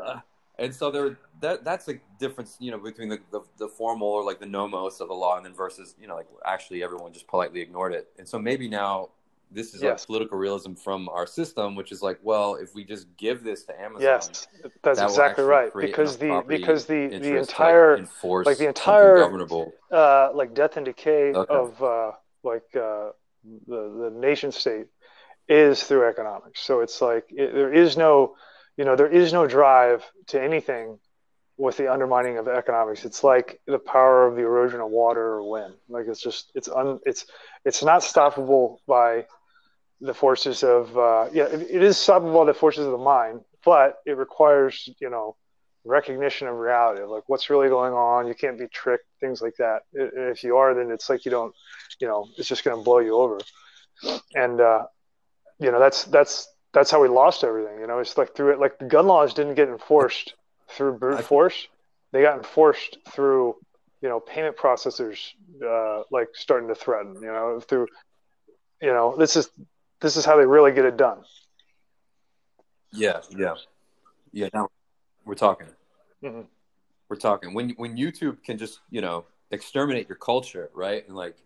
uh, and so there, that that's a difference, you know, between the, the, the formal or like the nomos of the law, and then versus, you know, like actually everyone just politely ignored it. And so maybe now this is Yes. like political realism from our system, which is like, well, if we just give this to Amazon, Yes, that's that exactly right. Because the because the the entire like, like the entire- governable. uh, like death and decay Okay. of uh, like uh, the the nation state is through economics. So it's like it, there is no, you know, there is no drive to anything with the undermining of economics. It's like the power of the erosion of water or wind. Like it's just it's un it's it's not stoppable by the forces of uh, yeah it, it is stoppable by the forces of the mind, but it requires you know recognition of reality like what's really going on. You can't be tricked, things like that. If you are, then it's like you don't, you know, it's just going to blow you over. And uh, you know, that's that's that's how we lost everything. You know, it's like through it. Like the gun laws didn't get enforced through brute force; they got enforced through you know payment processors uh, like starting to threaten. You know, through you know this is this is how they really get it done. Yeah, yeah, yeah. Now we're talking. Mhm. We're talking. When when YouTube can just you know exterminate your culture, right, and like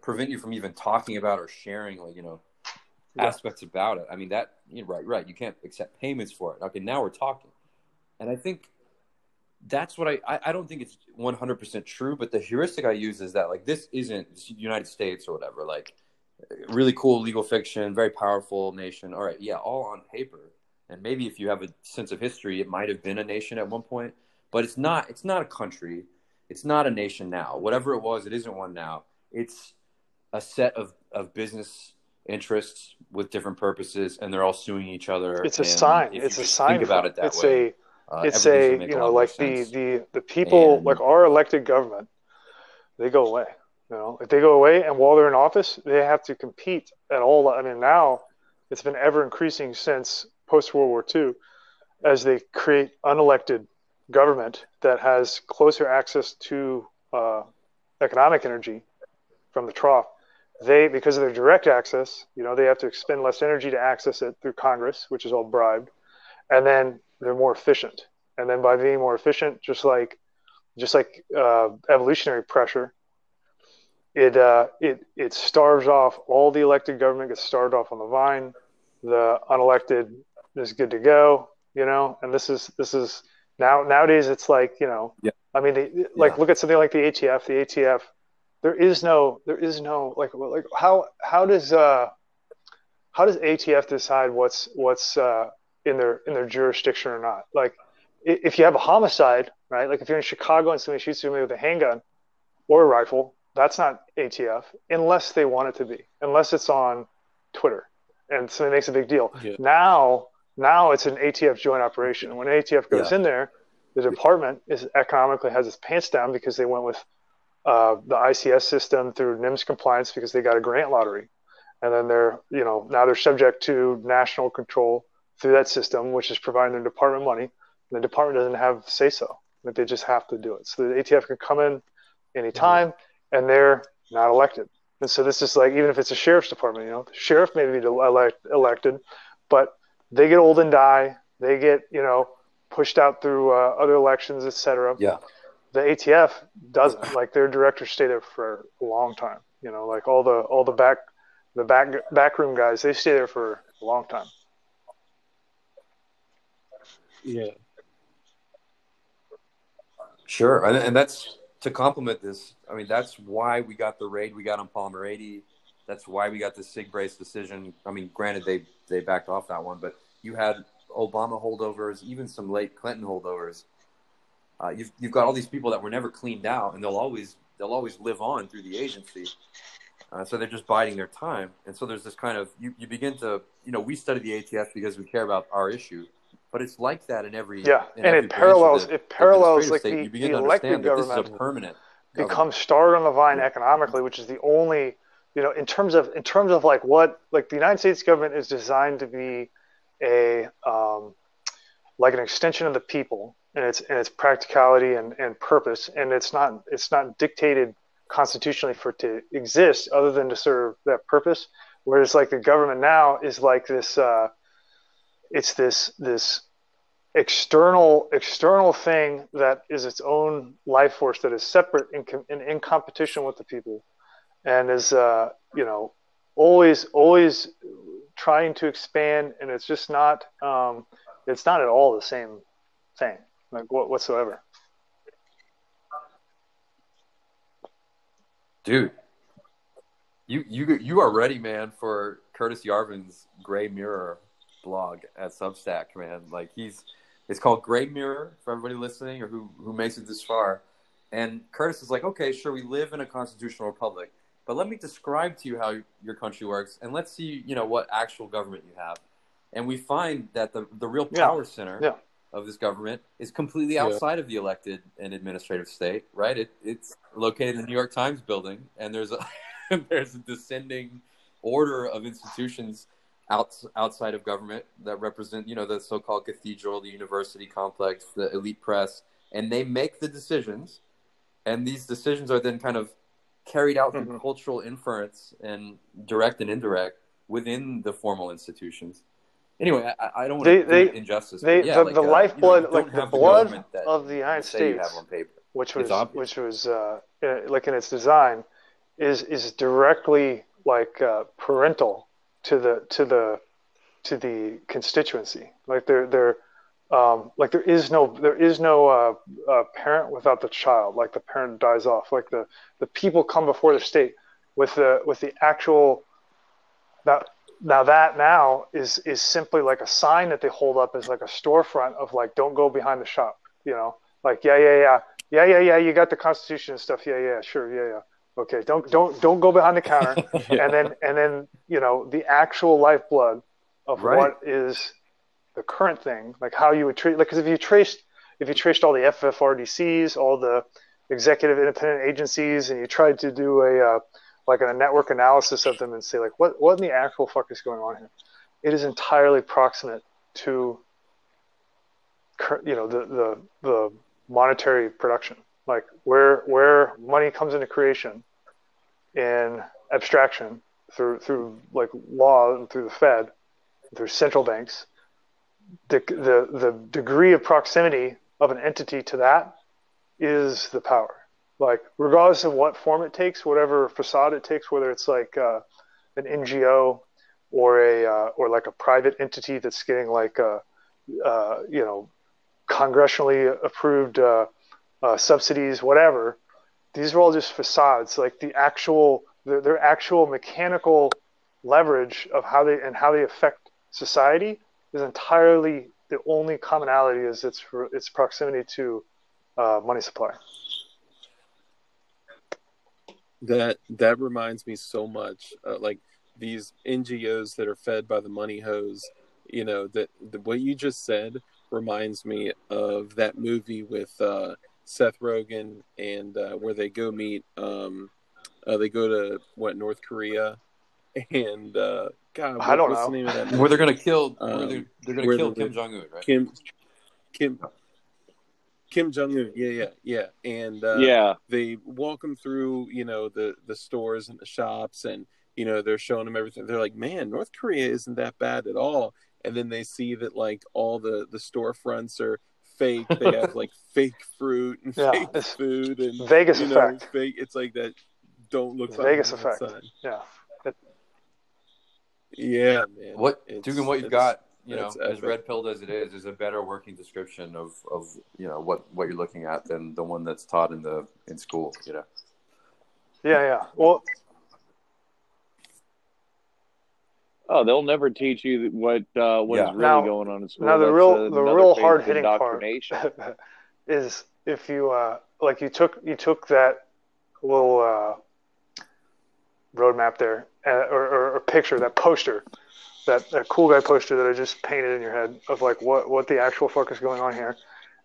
prevent you from even talking about or sharing like you know Yeah. aspects about it. I mean that you know, right, right. You can't accept payments for it. Okay, now we're talking, and I think that's what I I, I don't think it's one hundred percent true, but the heuristic I use is that like this isn't the United States or whatever. Like really cool legal fiction, very powerful nation. All right, yeah, all on paper. And maybe if you have a sense of history, it might have been a nation at one point, but it's not. It's not a country. It's not a nation now. Whatever it was, it isn't one now. It's a set of of business interests with different purposes, and they're all suing each other. It's a sign. It's a sign. Think about it that it's way. A, uh, it's a you know like the the the people and, like our elected government, they go away. You know, if they go away, and while they're in office, they have to compete at all. I mean, now it's been ever increasing since post World War II, as they create unelected government that has closer access to uh, economic energy from the trough they because of their direct access, you know, they have to expend less energy to access it through Congress, which is all bribed, and then they're more efficient. And then by being more efficient, just like just like uh, evolutionary pressure, it uh, it it starves off all the elected government gets starved off on the vine. The unelected is good to go, you know. And this is this is now nowadays it's like you know, yeah. I mean, they, like yeah. look at something like the ATF. The ATF there is no there is no like like how how does uh how does ATF decide what's what's uh in their in their jurisdiction or not? Like if you have a homicide, right? Like if you're in Chicago and somebody shoots somebody with a handgun or a rifle, that's not ATF unless they want it to be, unless it's on Twitter and somebody makes a big deal. Yeah. Now now it's an ATF joint operation. When ATF goes yeah. in there, the department is economically has its pants down because they went with uh, the ICS system through NIMS compliance because they got a grant lottery, and then they're you know now they're subject to national control through that system, which is providing their department money. And the department doesn't have say so; they just have to do it. So the ATF can come in anytime, mm-hmm. And they're not elected. And so this is like even if it's a sheriff's department, you know, the sheriff may be elect, elected, but they get old and die. They get you know pushed out through uh, other elections, et cetera. Yeah the ATF doesn't. Like their directors stay there for a long time. You know, like all the all the back the back backroom guys, they stay there for a long time. Yeah. Sure, and, and that's to complement this. I mean, that's why we got the raid we got on Polymer 80. That's why we got the Sig Brace decision. I mean, granted they they backed off that one, but you had Obama holdovers, even some late Clinton holdovers uh, you've you've got all these people that were never cleaned out, and they'll always they'll always live on through the agency. Uh, so they're just biding their time, and so there's this kind of you, you begin to you know we study the ATF because we care about our issue, but it's like that in every yeah, in and every it parallels the, it parallels like state. the, the elected government this is permanent becomes starred on the vine economically, which is the only you know in terms of in terms of like what like the United States government is designed to be a um, like an extension of the people and its and its practicality and, and purpose, and it's not it's not dictated constitutionally for it to exist other than to serve that purpose. Whereas like the government now is like this, uh, it's this this external external thing that is its own life force that is separate in in, in competition with the people, and is uh, you know always always trying to expand, and it's just not um, it's not at all the same thing like what whatsoever. Dude, you you you are ready, man, for Curtis Yarvin's Gray Mirror blog at Substack, man. Like he's it's called Gray Mirror for everybody listening or who who makes it this far. And Curtis is like, okay, sure, we live in a constitutional republic, but let me describe to you how your country works, and let's see, you know, what actual government you have. And we find that the the real power yeah. center yeah of this government is completely outside yeah. of the elected and administrative state, right? It, it's located in the New York Times building, and there's a <laughs> there's a descending order of institutions out, outside of government that represent, you know, the so-called cathedral, the university complex, the elite press, and they make the decisions, and these decisions are then kind of carried out through mm-hmm. cultural inference and direct and indirect within the formal institutions anyway, I, I don't want they, to they, injustice. They, yeah, the, like, the uh, lifeblood, you know, like the blood of the United States, which was which was uh, like in its design, is is directly like uh, parental to the to the to the constituency. Like they're they're um, like there is no there is no uh, uh, parent without the child. Like the parent dies off. Like the the people come before the state with the with the actual Now, now that now is is simply like a sign that they hold up as like a storefront of like don't go behind the shop. You know, like yeah, yeah, yeah, yeah, yeah, yeah. You got the Constitution and stuff. Yeah, yeah, sure, yeah, yeah. Okay, don't don't don't go behind the counter. <laughs> yeah. And then and then you know the actual lifeblood of right. what is the current thing, like how you would treat. Like, because if you traced if you traced all the FFRDCs, all the executive independent agencies, and you tried to do a uh, like a network analysis of them and say like what what in the actual fuck is going on here, it is entirely proximate to you know the the the monetary production like where where money comes into creation in abstraction through through like law and through the Fed, through central banks, the the the degree of proximity of an entity to that is the power. Like regardless of what form it takes, whatever facade it takes, whether it's like uh, an NGO or a uh, or like a private entity that's getting like a, uh, you know congressionally approved uh, uh, subsidies, whatever. These are all just facades. Like the actual, their, their actual mechanical leverage of how they and how they affect society is entirely the only commonality is its its proximity to uh, money supply. That that reminds me so much, uh, like these NGOs that are fed by the money hose. You know that the, what you just said reminds me of that movie with uh, Seth Rogen and uh, where they go meet. Um, uh, they go to what North Korea, and uh, God, what, I don't what's know. the name of that? <laughs> Where they're gonna kill, um, where they're, they're gonna kill Kim Jong Un, right? Kim, Kim, Kim Jong Un. Yeah, yeah, yeah. And uh, yeah, they walk them through, you know, the the stores and the shops, and you know, they're showing them everything. They're like, man, North Korea isn't that bad at all. And then they see that like all the the storefronts are fake. They have <laughs> like fake fruit and yeah, fake food and Vegas you know, effect. Fake. It's like that. Don't look like Vegas effect. Yeah. yeah, man. What Dugan? What you got? You know, as red pilled as it is, is a better working description of, of you know what what you're looking at than the one that's taught in the in school. You know. Yeah, yeah. Well, Oh, they'll never teach you what uh, what yeah. is really now, going on in school. Now the That's real the real hard hitting part <laughs> is if you uh, like you took you took that little uh, roadmap there uh, or, or, or, picture that poster that, that cool guy poster that I just painted in your head of like what what the actual fuck is going on here,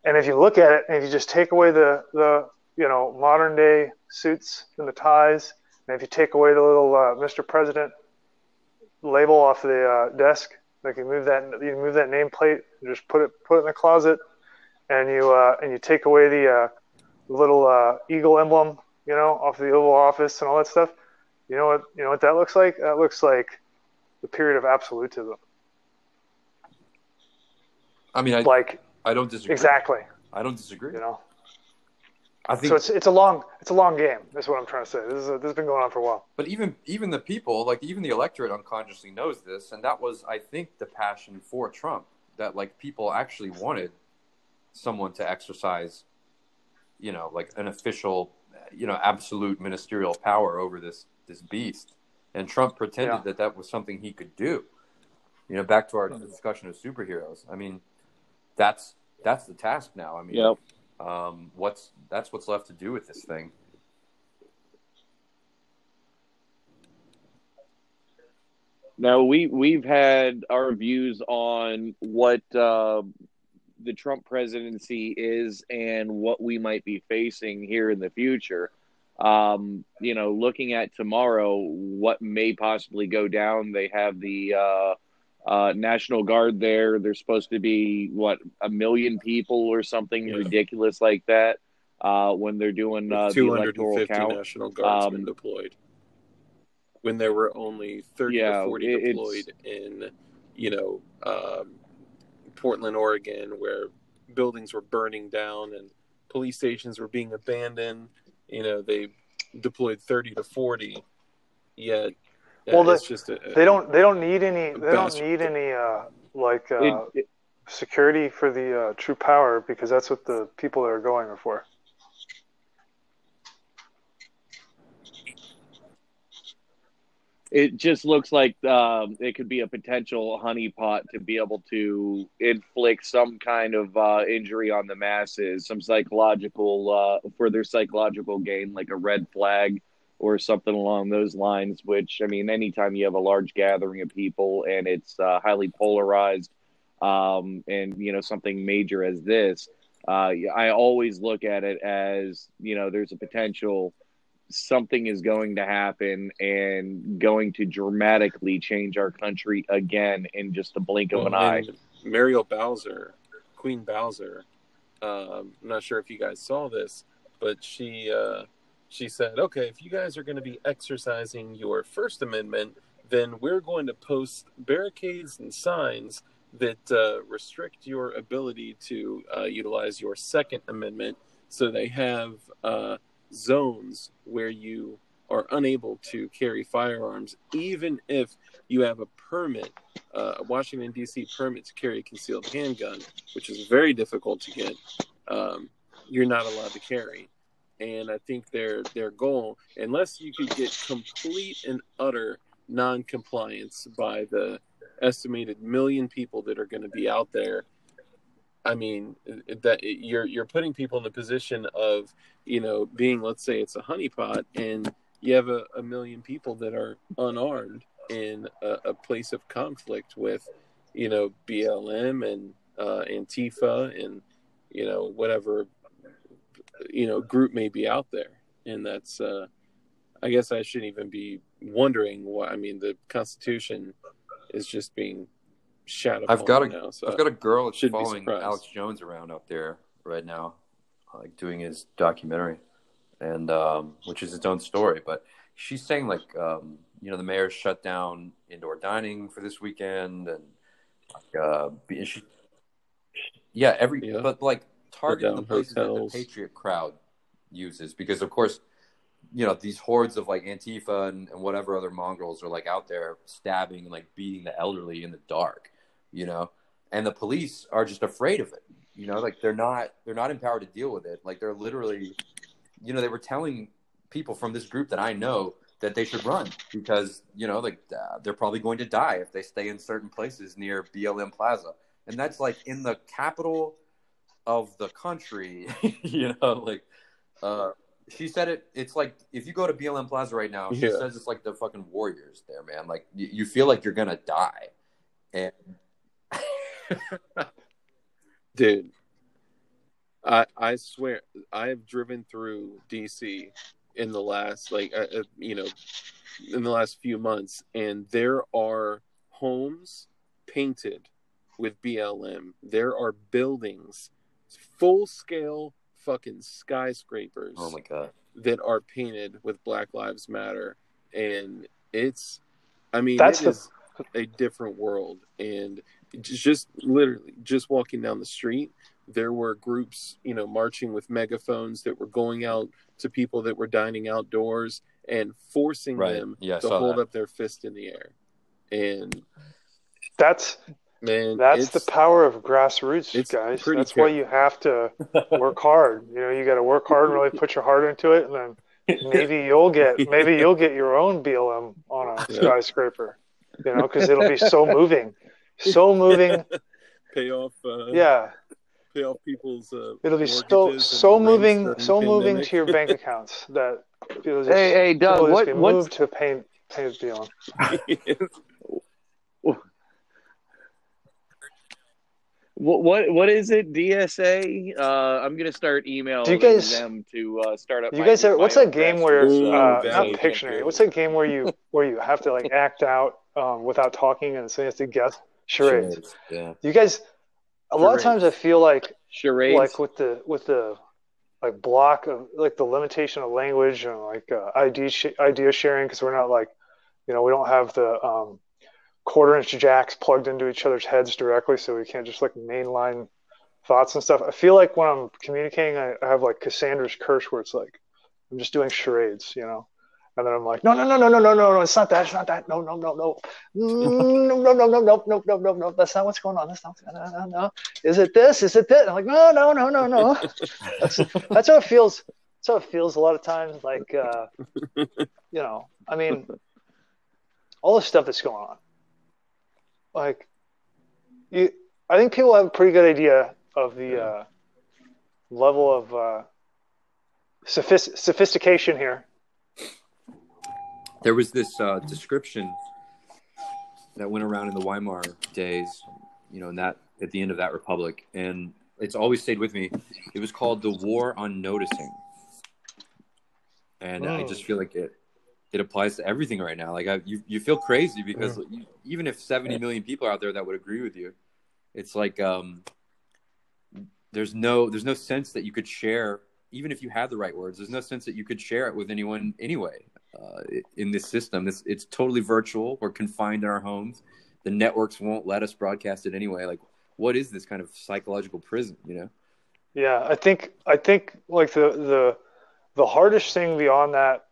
and if you look at it and if you just take away the the you know modern day suits and the ties, and if you take away the little uh, Mr. President label off the uh, desk. Like you move that you move that nameplate, and just put it put it in the closet, and you uh, and you take away the uh, little uh, eagle emblem, you know, off the Oval Office and all that stuff. You know what you know what that looks like? That looks like the period of absolutism. I mean, I, like I don't disagree. Exactly. I don't disagree. You know, I think so. It's it's a long it's a long game. That's what I'm trying to say. This is a, this has been going on for a while. But even even the people, like even the electorate, unconsciously knows this, and that was, I think, the passion for Trump. That like people actually wanted someone to exercise, you know, like an official, you know, absolute ministerial power over this this beast. And Trump pretended yeah. that that was something he could do. You know, back to our hmm. discussion of superheroes. I mean, that's that's the task now. I mean, yep um, what's that's what's left to do with this thing. Now we we've had our views on what uh, the Trump presidency is and what we might be facing here in the future. Um, you know, looking at tomorrow, what may possibly go down. They have the uh, uh, National Guard there. There's supposed to be what a million people or something yeah. ridiculous like that uh, when they're doing uh, the electoral count. National Guardsmen um, deployed when there were only 30 yeah, or 40 deployed in, you know, um, Portland, Oregon, where buildings were burning down and police stations were being abandoned. You know, they deployed 30 to 40. Yet well, the, just a, they don't they don't need any they don't need any uh, like uh, it, it, security for the uh, true power because that's what the people that are going are for. it just looks like um, it could be a potential honeypot to be able to inflict some kind of uh, injury on the masses, some psychological uh, for their psychological gain, like a red flag or something along those lines. Which I mean, anytime you have a large gathering of people and it's uh, highly polarized, um, and you know something major as this, uh, I always look at it as you know there's a potential something is going to happen and going to dramatically change our country again in just a blink of an eye. Muriel Bowser, Queen Bowser, um, I'm not sure if you guys saw this, but she uh, she said, "Okay, if you guys are going to be exercising your First Amendment, then we're going to post barricades and signs that uh, restrict your ability to uh, utilize your Second Amendment." So they have uh, zones where you are unable to carry firearms, even if you have a permit, uh, a Washington D.C. permit to carry a concealed handgun, which is very difficult to get. Um, you're not allowed to carry, and I think their their goal, unless you could get complete and utter non-compliance by the estimated million people that are going to be out there I mean that you're you're putting people in the position of you know being let's say it's a honeypot and you have a, a million people that are unarmed in a, a, place of conflict with you know BLM and uh, Antifa and you know whatever you know group may be out there and that's uh, I guess I shouldn't even be wondering why I mean the Constitution is just being shadow. I've got a now, so I've got a girl that's following Alex Jones around up there right now, like doing his documentary, and um, which is its own story. But she's saying like um, you know the mayor shut down indoor dining for this weekend, and like, uh, she, yeah, every yeah. but like targeting the places hotels. that the Patriot crowd uses because of course you know these hordes of like antifa and, and, whatever other mongrels are like out there stabbing and like beating the elderly in the dark you know, and the police are just afraid of it. You know, like they're not they're not empowered to deal with it. Like they're literally, you know, they were telling people from this group that I know that they should run because you know like uh, they're probably going to die if they stay in certain places near BLM Plaza, and that's like in the capital of the country. <laughs> you know, like uh, she said it. It's like if you go to BLM Plaza right now, she yeah. says it's like the fucking warriors there, man. Like you, you feel like you're gonna die, and <laughs> Dude, I I swear I have driven through DC in the last like uh, uh, you know in the last few months, and there are homes painted with BLM. There are buildings, full scale fucking skyscrapers. Oh my god, that are painted with Black Lives Matter, and it's, I mean, that's it the... a different world, and just literally just walking down the street there were groups you know marching with megaphones that were going out to people that were dining outdoors and forcing right. them yeah, to hold that. up their fist in the air and that's man that's the power of grassroots guys that's terrible. why you have to work hard you know you got to work hard and really put your heart into it and then maybe you'll get <laughs> maybe you'll get your own blm on a yeah. skyscraper you know because it'll be so moving <laughs> so moving. pay off. Uh, yeah. Pay off people's. Uh, It'll be so so moving, so moving to your bank <laughs> accounts that people just, hey hey Doug, what what moved to pay pay deal. What, what what is it? DSA. Uh, I'm gonna start emailing guys, them to uh, start up. You guys, are, what's that game where Ooh, uh, not Pictionary? What's that game where you where you have to like act out um, without talking and so you have to guess? charades. charades yeah. You guys, a charades. lot of times I feel like charades, like with the with the like block of like the limitation of language and like uh, ID sh- idea sharing because we're not like, you know, we don't have the um, quarter inch jacks plugged into each other's heads directly, so we can't just like mainline thoughts and stuff. I feel like when I'm communicating, I, I have like Cassandra's curse where it's like I'm just doing charades, you know. And then I'm like, no, no, no, no, no, no, no, no, it's not that, it's not that. No, no, no, no, no, no, no, no, no, no, no, no, no, no. That's not what's going on. That's not, no, no, no. Is it this? Is it that? I'm like, no, no, no, no, no. That's that's how it feels. That's how it feels a lot of times. Like, uh, you know, I mean, all the stuff that's going on. Like, you, I think people have a pretty good idea of the uh, level of uh, sophist- sophistication here. There was this uh, description that went around in the Weimar days, you know, in that at the end of that republic, and it's always stayed with me. It was called the War on Noticing, and I just feel like it it applies to everything right now. Like I, you you feel crazy because you, even if seventy million people are out there that would agree with you, it's like um, there's no there's no sense that you could share even if you had the right words. There's no sense that you could share it with anyone anyway. Uh, in this system, it's it's totally virtual. We're confined in our homes. The networks won't let us broadcast it anyway. Like, what is this kind of psychological prison? You know? Yeah, I think I think like the the the hardest thing beyond that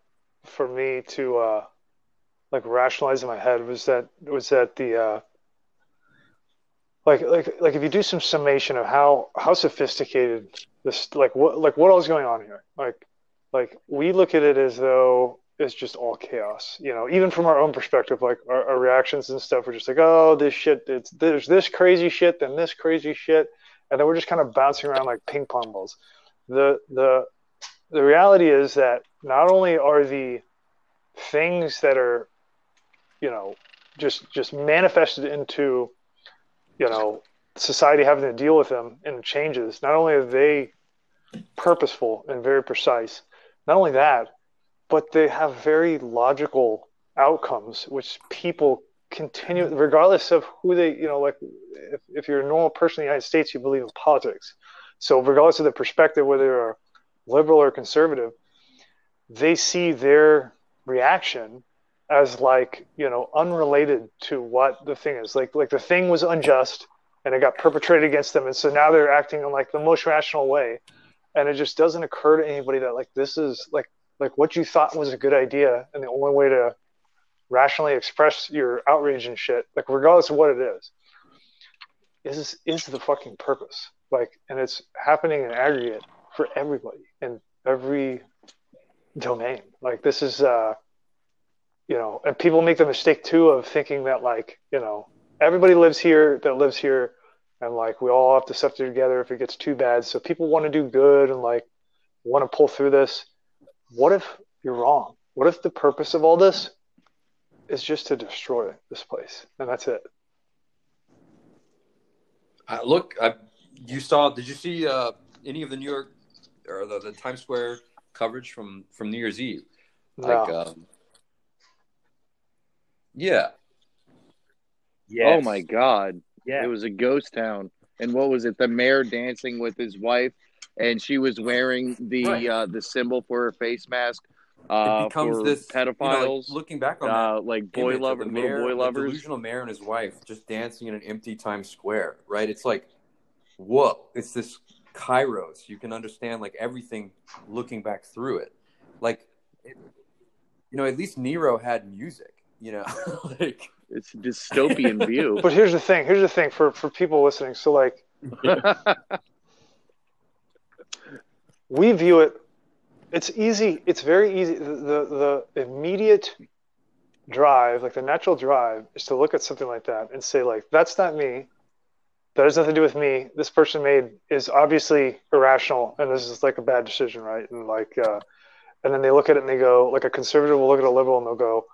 for me to uh, like rationalize in my head was that was that the uh, like like like if you do some summation of how how sophisticated this like what like what all is going on here? Like like we look at it as though it's just all chaos you know even from our own perspective like our, our reactions and stuff we're just like oh this shit it's there's this crazy shit then this crazy shit and then we're just kind of bouncing around like ping pong balls. The the the reality is that not only are the things that are you know just just manifested into you know society having to deal with them and changes not only are they purposeful and very precise not only that but they have very logical outcomes which people continue regardless of who they you know like if, if you're a normal person in the united states you believe in politics. So regardless of the perspective whether you're liberal or conservative they see their reaction as like you know unrelated to what the thing is. Like like the thing was unjust and it got perpetrated against them. And so now they're acting in like the most rational way. And it just doesn't occur to anybody that like this is like like what you thought was a good idea and the only way to rationally express your outrage and shit like regardless of what it is is is the fucking purpose. Like and it's happening in aggregate for everybody in every domain. Like this is uh you know and people make the mistake too of thinking that like you know everybody lives here that lives here and like we all have to suffer together if it gets too bad. So people want to do good and like want to pull through this. What if you're wrong? What if the purpose of all this is just to destroy this place and that's it? Uh, look I, you saw did you see uh, any of the new york or the, the times square coverage from from new year's eve like um, yeah Oh my god. Yeah. It was a ghost town. And what was it? The mayor dancing with his wife and she was wearing the Right. uh the symbol for her face mask uh it becomes for this you know, pedophiles. like, looking back on uh, that like boy image lover, the little mayor, boy the lovers. delusional mayor and his wife just dancing in an empty Times Square, right? It's like, whoa! It's this Kairos. You can understand like everything looking back through it. Like, it, you know, at least Nero had music. You know, <laughs> like It's a dystopian <laughs> view. but here's the thing here's the thing for for people listening so like <laughs> we view it it's easy it's very easy the, the the immediate drive like the natural drive is to look at something like that and say like that's not me that has nothing to do with me. This person made is obviously irrational and this is like a bad decision right? And like uh and then they look at it and they go like a conservative will look at a liberal and they'll go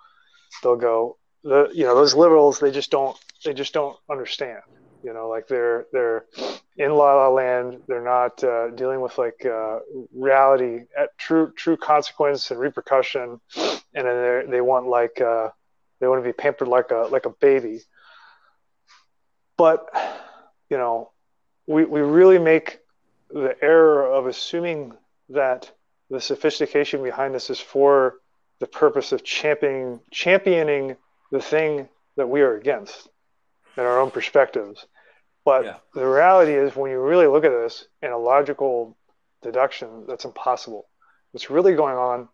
they'll go the you know those liberals they just don't they just don't understand. You know like they're they're in la la land. They're not uh, dealing with like uh, reality at true true consequence and repercussion. And then they they want like uh, they want to be pampered like a like a baby. But you know we we really make the error of assuming that the sophistication behind this is for the purpose of championing championing the thing that we are against in our own perspectives. But Yeah. the reality is, when you really look at this in a logical deduction, that's impossible. What's really going on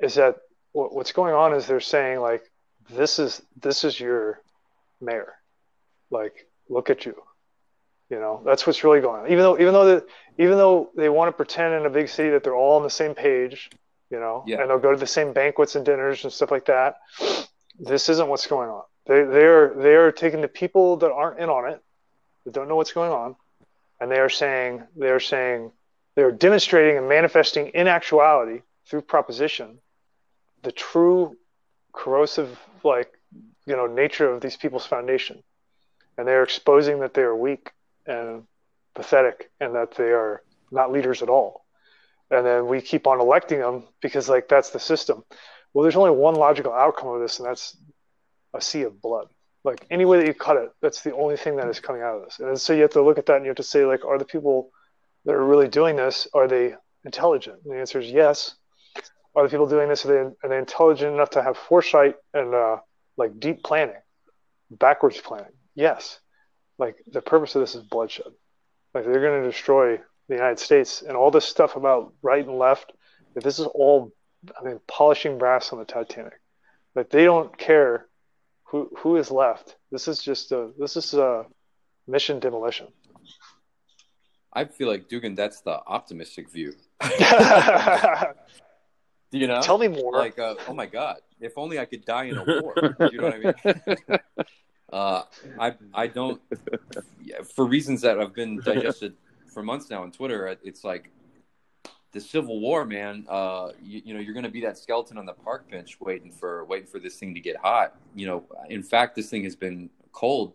is that what, what's going on is they're saying like, this is this is your mayor, like look at you. You know, that's what's really going on. Even though even though that even though they want to pretend in a big city that they're all on the same page, you know, Yeah. and they'll go to the same banquets and dinners and stuff like that this isn't what's going on. They they're they're taking the people that aren't in on it, that don't know what's going on, and they are saying they are saying they are demonstrating and manifesting in actuality through proposition the true corrosive like you know nature of these people's foundation, and they are exposing that they are weak and pathetic and that they are not leaders at all. And then we keep on electing them because like that's the system. Well, there's only one logical outcome of this, and that's a sea of blood. Like any way that you cut it, that's the only thing that is coming out of this. And so you have to look at that and you have to say, like, are the people that are really doing this, are they intelligent? And the answer is yes. Are the people doing this, are they, are they intelligent enough to have foresight and uh, like deep planning, backwards planning? Yes. Like the purpose of this is bloodshed. Like they're going to destroy the United States and all this stuff about right and left. If this is all, I mean, polishing brass on the Titanic. Like they don't care who who is left. This is just a this is a mission demolition. I feel like Dugan, that's the optimistic view. <laughs> <laughs> you know, tell me more. Like, uh, oh my god, if only I could die in a war. you know what I mean? <laughs> Uh, I I don't for reasons that have been digested for months now on Twitter. It's like the Civil War, man. Uh, you, you know, you're going to be that skeleton on the park bench waiting for waiting for this thing to get hot. You know, in fact, this thing has been cold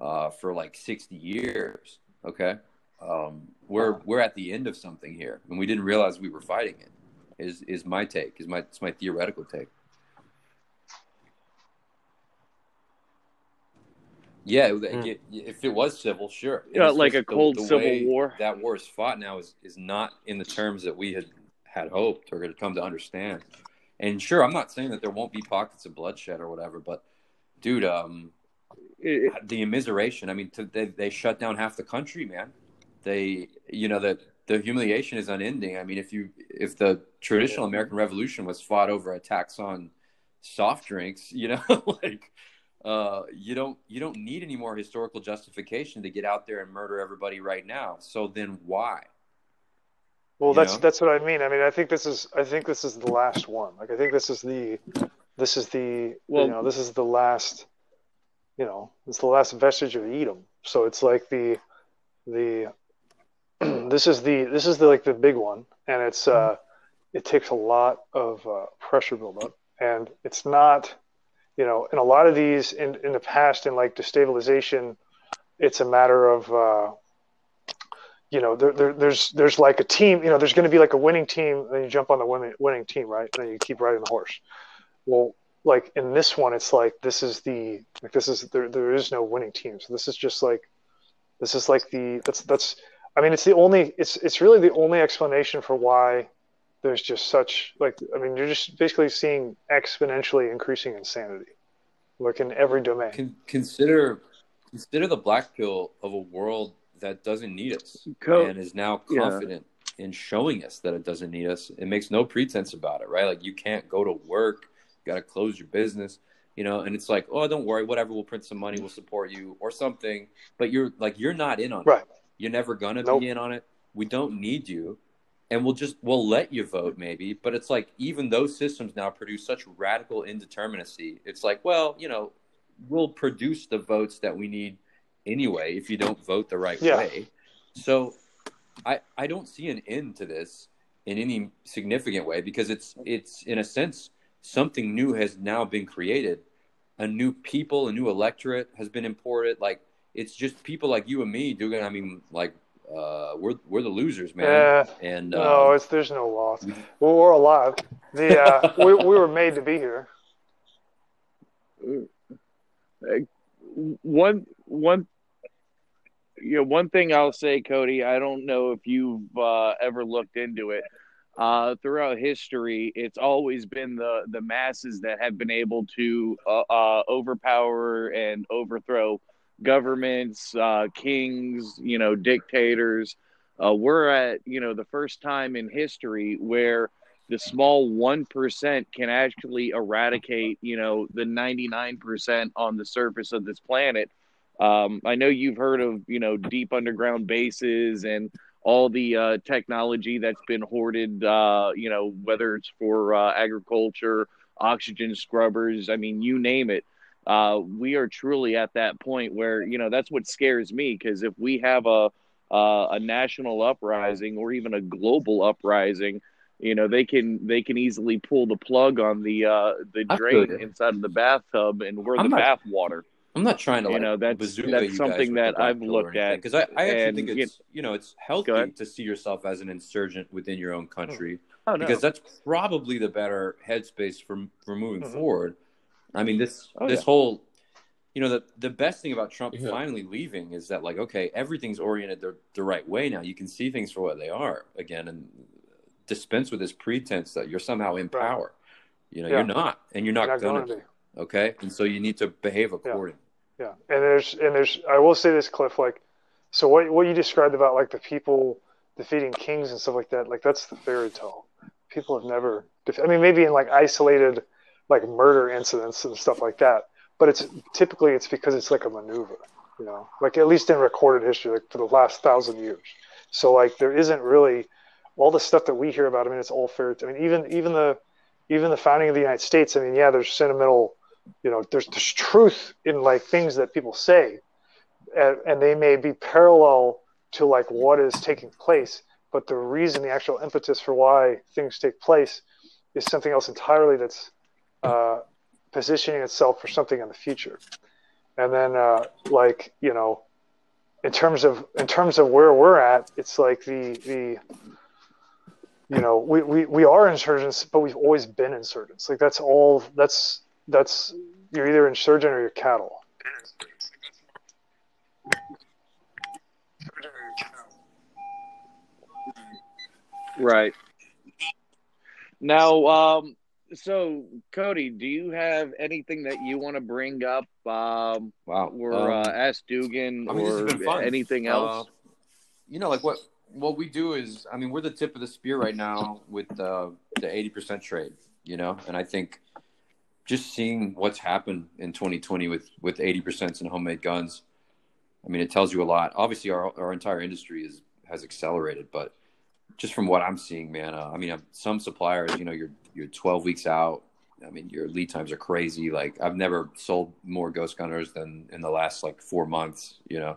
uh, for like 60 years. Okay, um, we're we're at the end of something here, and we didn't realize we were fighting it. Is is my take? Is my it's my theoretical take. Yeah, mm. if it was civil, sure. Yeah, like a cold the, the civil war. That war is fought now is is not in the terms that we had had hoped or had come to understand. And sure, I'm not saying that there won't be pockets of bloodshed or whatever, but dude, um, it, the immiseration. I mean, to, they they shut down half the country, man. They, you know, that the humiliation is unending. I mean, if you if the traditional American Revolution was fought over a tax on soft drinks, you know, <laughs> like uh, you don't you don't need any more historical justification to get out there and murder everybody right now. So then why? Well, you that's know? that's what I mean. I mean, I think this is I think this is the last one. Like I think this is the this is the well, you know this is the last you know it's the last vestige of Edom. So it's like the the <clears throat> this is the this is the like the big one, and it's uh it takes a lot of uh, pressure buildup, and it's not you know, in a lot of these in, in the past, in like destabilization, it's a matter of, uh, you know, there, there, there's there's like a team, you know, there's going to be like a winning team, and you jump on the winning winning team, right? And then you keep riding the horse. Well, like in this one, it's like this is the like this is there there is no winning team, so this is just like this is like the that's that's I mean, it's the only it's it's really the only explanation for why there's just such like I mean you're just basically seeing exponentially increasing insanity, like in every domain. Con- consider consider the black pill of a world that doesn't need us Co- and is now confident yeah. in showing us that it doesn't need us. It makes no pretense about it, right? Like you can't go to work, you got to close your business, you know, and it's like, oh, don't worry, whatever, we'll print some money, we'll support you or something. But you're like, you're not in on right. it. You're never gonna nope. be in on it. We don't need you and we'll just we'll let you vote maybe but it's like even those systems now produce such radical indeterminacy it's like well you know we'll produce the votes that we need anyway if you don't vote the right yeah. way. So i i don't see an end to this in any significant way because it's it's in a sense something new has now been created. A new people a new electorate has been imported. Like it's just people like you and me doing i mean like uh, we're we're the losers, man. Yeah. And no, um, it's there's no loss. We, well, we're alive. The uh, we we were made to be here. One one you know one thing I'll say, Cody. I don't know if you've uh, ever looked into it. Uh, throughout history, it's always been the the masses that have been able to uh, uh, overpower and overthrow governments, uh, kings, you know, dictators. Uh, we're at, you know, the first time in history where the small 1% can actually eradicate, you know, the 99% on the surface of this planet. Um, I know you've heard of, you know, deep underground bases and all the uh, technology that's been hoarded, uh, you know, whether it's for uh, agriculture oxygen scrubbers. I mean, you name it. Uh, we are truly at that point where you know that's what scares me because if we have a uh, a national uprising or even a global uprising, you know they can they can easily pull the plug on the uh, the drain inside of the bathtub and we're I'm the bath water. I'm not trying to, you know, that's that's something that I've looked at because I, I actually and, think it's you know it's healthy to see yourself as an insurgent within your own country oh, no. because that's probably the better headspace for for moving mm-hmm. forward. I mean this oh, this yeah. whole you know the the best thing about Trump yeah. finally leaving is that like okay everything's oriented the, the right way now you can see things for what they are again and dispense with this pretense that you're somehow in power. You know yeah. you're not and you're not, you're not gonna, gonna okay and so you need to behave accordingly. Yeah, and there's and there's I will say this, Cliff. Like, so what what you described about like the people defeating kings and stuff like that, like that's the fairy tale. People have never. Def- I mean, maybe in like isolated like murder incidents and stuff like that, but it's typically it's because it's like a maneuver, you know, like at least in recorded history, like for the last thousand years. So like there isn't really all the stuff that we hear about. I mean, it's all fair. I mean, even even the even the founding of the United States. I mean, yeah, there's sentimental you know there's there's truth in like things that people say and, and, they may be parallel to like what is taking place but the reason the actual impetus for why things take place is something else entirely that's uh, positioning itself for something in the future and then uh, like you know in terms of in terms of where we're at it's like the the you know we, we, we are insurgents but we've always been insurgents like that's all that's that's you're either insurgent or you're cattle. Right. Now, um, so Cody, do you have anything that you want to bring up? Um, wow. Or um, uh, ask Dugan I mean, or anything else? Uh, you know, like what what we do is, I mean, we're the tip of the spear right now with uh, the eighty percent trade. You know, and I think just seeing what's happened in 2020 with with 80% in homemade guns i mean it tells you a lot obviously our, our entire industry is has accelerated but just from what i'm seeing man uh, i mean some suppliers you know you're you're 12 weeks out i mean your lead times are crazy like i've never sold more ghost gunners than in the last like four months you know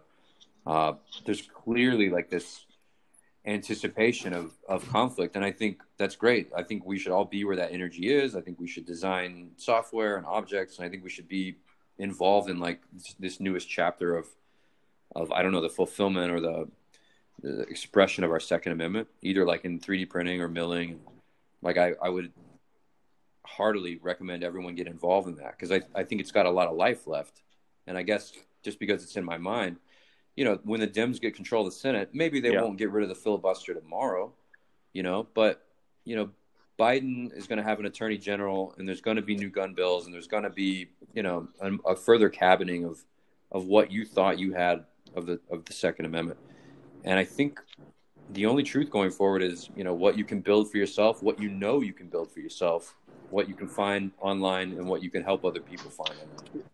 uh, there's clearly like this anticipation of, of conflict. And I think that's great. I think we should all be where that energy is. I think we should design software and objects. And I think we should be involved in like this, newest chapter of, of, I don't know, the fulfillment or the, the expression of our second amendment, either like in 3d printing or milling. Like I, I would heartily recommend everyone get involved in that. Cause I, I think it's got a lot of life left. And I guess just because it's in my mind, you know, when the Dems get control of the Senate, maybe they yeah. won't get rid of the filibuster tomorrow, you know, but, you know, Biden is going to have an attorney general and there's going to be new gun bills and there's going to be, you know, a, a further cabining of, of what you thought you had of the, of the second amendment. And I think the only truth going forward is, you know, what you can build for yourself, what you know you can build for yourself, what you can find online and what you can help other people find online.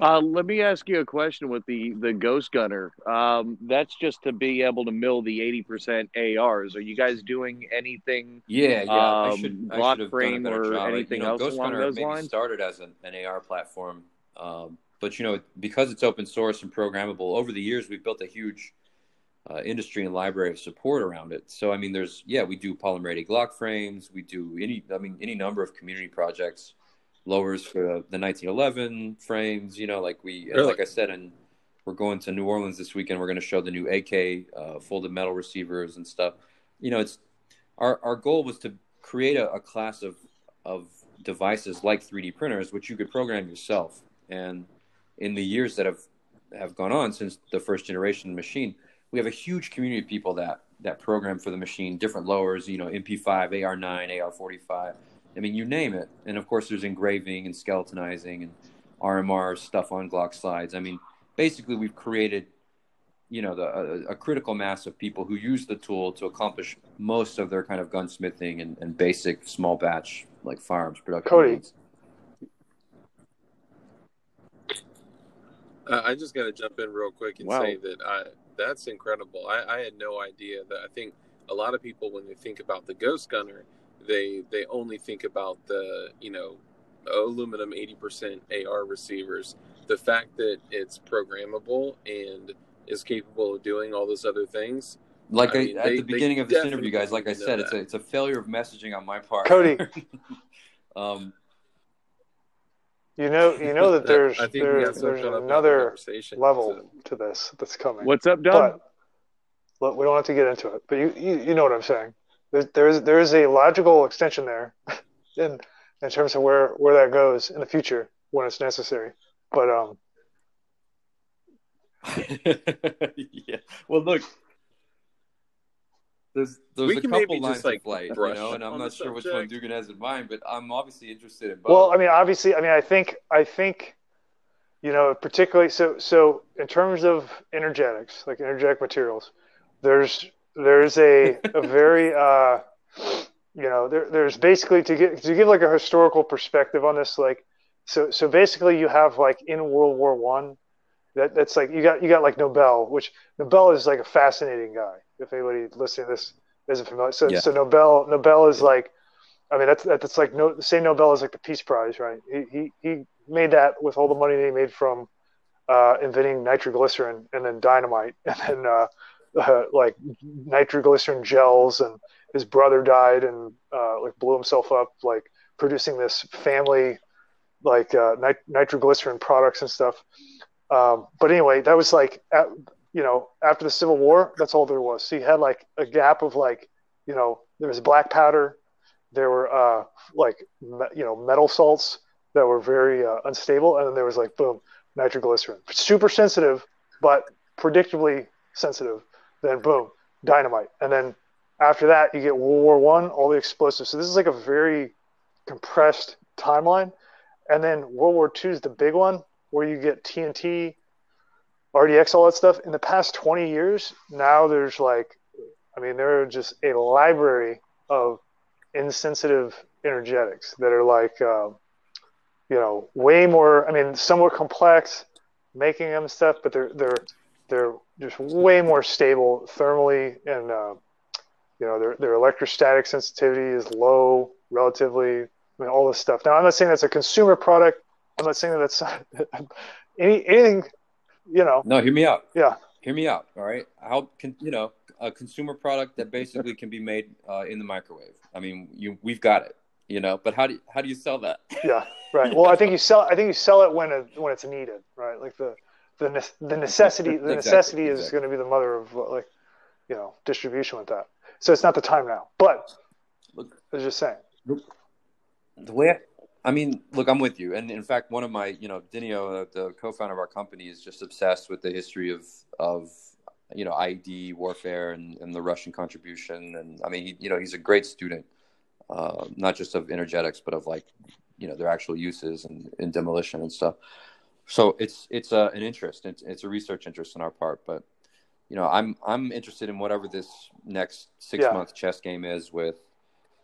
Uh, let me ask you a question with the the Ghost Gunner. Um, that's just to be able to mill the eighty percent ARs. Are you guys doing anything? Yeah, yeah. Um, I should, block I frame or job. anything you know, else Ghost along Gunner those maybe lines? Started as an, an AR platform, um, but you know because it's open source and programmable. Over the years, we've built a huge uh, industry and library of support around it. So I mean, there's yeah, we do polymer Glock frames. We do any I mean any number of community projects lowers for the 1911 frames. You know, like we, really? like I said, and we're going to New Orleans this weekend. We're going to show the new AK uh, folded metal receivers and stuff. You know, it's our our goal was to create a, a class of of devices like 3D printers, which you could program yourself. And in the years that have have gone on since the first generation machine, we have a huge community of people that that program for the machine, different lowers, you know, MP5, AR9, AR45 I mean, you name it. And of course, there's engraving and skeletonizing and RMR stuff on Glock slides. I mean, basically, we've created, you know, the, a, a, critical mass of people who use the tool to accomplish most of their kind of gunsmithing and, and basic small batch like firearms production. Cody. Needs. Uh, I just got to jump in real quick and wow. say that I, that's incredible. I, I had no idea that I think a lot of people when they think about the Ghost Gunner, they they only think about the you know aluminum 80% AR receivers. The fact that it's programmable and is capable of doing all those other things. Like I mean, at they, the beginning of this interview, guys, like I said, it's a, it's a failure of messaging on my part. Cody, <laughs> um, you know, you know that <laughs> there's there, there's another level so. to this that's coming. What's up, Don? But, we don't have to get into it, but you you, you know what I'm saying. There's there's there is a logical extension there, <laughs> in in terms of where where that goes in the future when it's necessary. But um, <laughs> yeah. Well, look, there's there's a couple lines like, of flight, you know, and I'm not sure subject. which one Dugan has in mind, but I'm obviously interested in both. Well, I mean, obviously, I mean, I think I think you know, particularly so so in terms of energetics, like energetic materials, there's there's a a very <laughs> uh, you know there, there's basically to get to give like a historical perspective on this like so so basically you have like in World War One that that's like you got you got like Nobel which Nobel is like a fascinating guy if anybody listening to this isn't familiar so yeah. so Nobel Nobel is like I mean that's that's like no the same Nobel is like the Peace Prize right he he he made that with all the money that he made from uh, inventing nitroglycerin and then dynamite <laughs> and then uh, uh, like nitroglycerin gels, and his brother died and uh, like blew himself up, like producing this family like uh, nit- nitroglycerin products and stuff. Um, but anyway, that was like at, you know after the Civil War, that's all there was. So you had like a gap of like you know there was black powder, there were uh, like me- you know metal salts that were very uh, unstable, and then there was like boom nitroglycerin, super sensitive, but predictably sensitive then boom, dynamite. And then after that, you get World War One, all the explosives. So this is like a very compressed timeline. And then World War Two is the big one, where you get TNT, RDX, all that stuff. In the past 20 years, now there's like, I mean, there are just a library of insensitive energetics that are like, um, you know, way more. I mean, somewhat complex, making them stuff, but they're they're they're just way more stable thermally, and uh, you know their their electrostatic sensitivity is low relatively. I mean, all this stuff. Now, I'm not saying that's a consumer product. I'm not saying that that's <laughs> any anything. You know. No, hear me out. Yeah. Hear me out. All right. How can you know a consumer product that basically can be made uh, in the microwave? I mean, you we've got it. You know, but how do you, how do you sell that? Yeah. Right. Well, I think you sell. I think you sell it when it, when it's needed. Right. Like the the the necessity the exactly, necessity is exactly. going to be the mother of like you know distribution with that. So it's not the time now. But look, I was just saying. The way I, I mean, look, I'm with you. And in fact, one of my, you know, Denio, the co-founder of our company, is just obsessed with the history of of you know ID warfare and, and the Russian contribution. And I mean, he, you know, he's a great student, uh, not just of energetics, but of like you know their actual uses and in demolition and stuff so it's it's uh, an interest. It's, it's a research interest on our part, but you know, I'm I'm interested in whatever this next six yeah. month chess game is with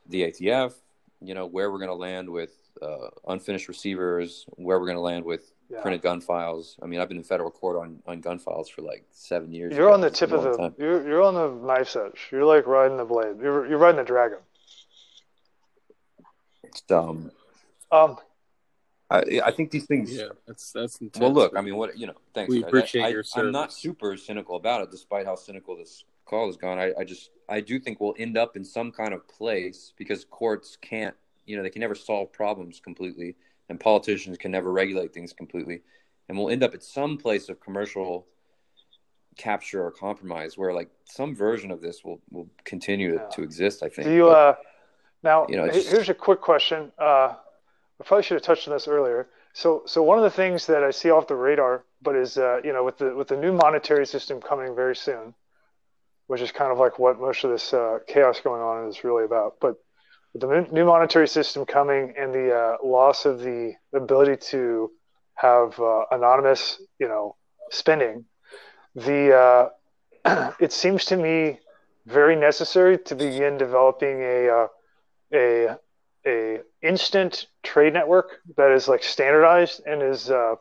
the ATF. You know, where we're going to land with uh, unfinished receivers, where we're going to land with yeah. printed gun files. I mean, I've been in federal court on, on gun files for like seven years. You're on the tip of the you're you're on the knife's edge. You're like riding the blade. You're you're riding the dragon. It's dumb. Um, I, I think these things. Yeah, that's that's. Intense. Well, look, I mean, what you know. Thanks. We appreciate I, your service. I'm not super cynical about it, despite how cynical this call has gone. I, I just I do think we'll end up in some kind of place because courts can't, you know, they can never solve problems completely, and politicians can never regulate things completely, and we'll end up at some place of commercial capture or compromise where like some version of this will will continue yeah. to, to, exist. I think. Do you but, uh now? You know, just, here's a quick question. Uh I probably should have touched on this earlier. So, so one of the things that I see off the radar, but is uh, you know with the with the new monetary system coming very soon, which is kind of like what most of this uh, chaos going on is really about. But with the new monetary system coming and the uh, loss of the ability to have uh, anonymous, you know, spending, the uh, <clears throat> it seems to me very necessary to begin developing a uh, a a instant trade network that is like standardized and is uh,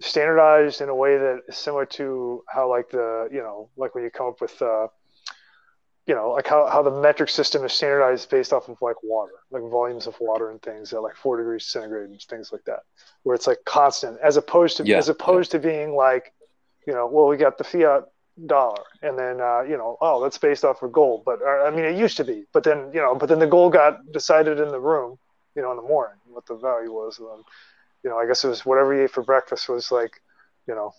standardized in a way that is similar to how like the you know like when you come up with uh, you know, like how, how the metric system is standardized based off of like water, like volumes of water and things at like four degrees centigrade and things like that, where it's like constant as opposed to, Yeah, as opposed to being like, you know, well, we got the fiat dollar and then, uh, you know, oh, that's based off of gold. But uh, I mean, it used to be, but then, you know, but then the gold got decided in the room, you know, in the morning, what the value was. And then, you know, I guess it was whatever you ate for breakfast was like, you know,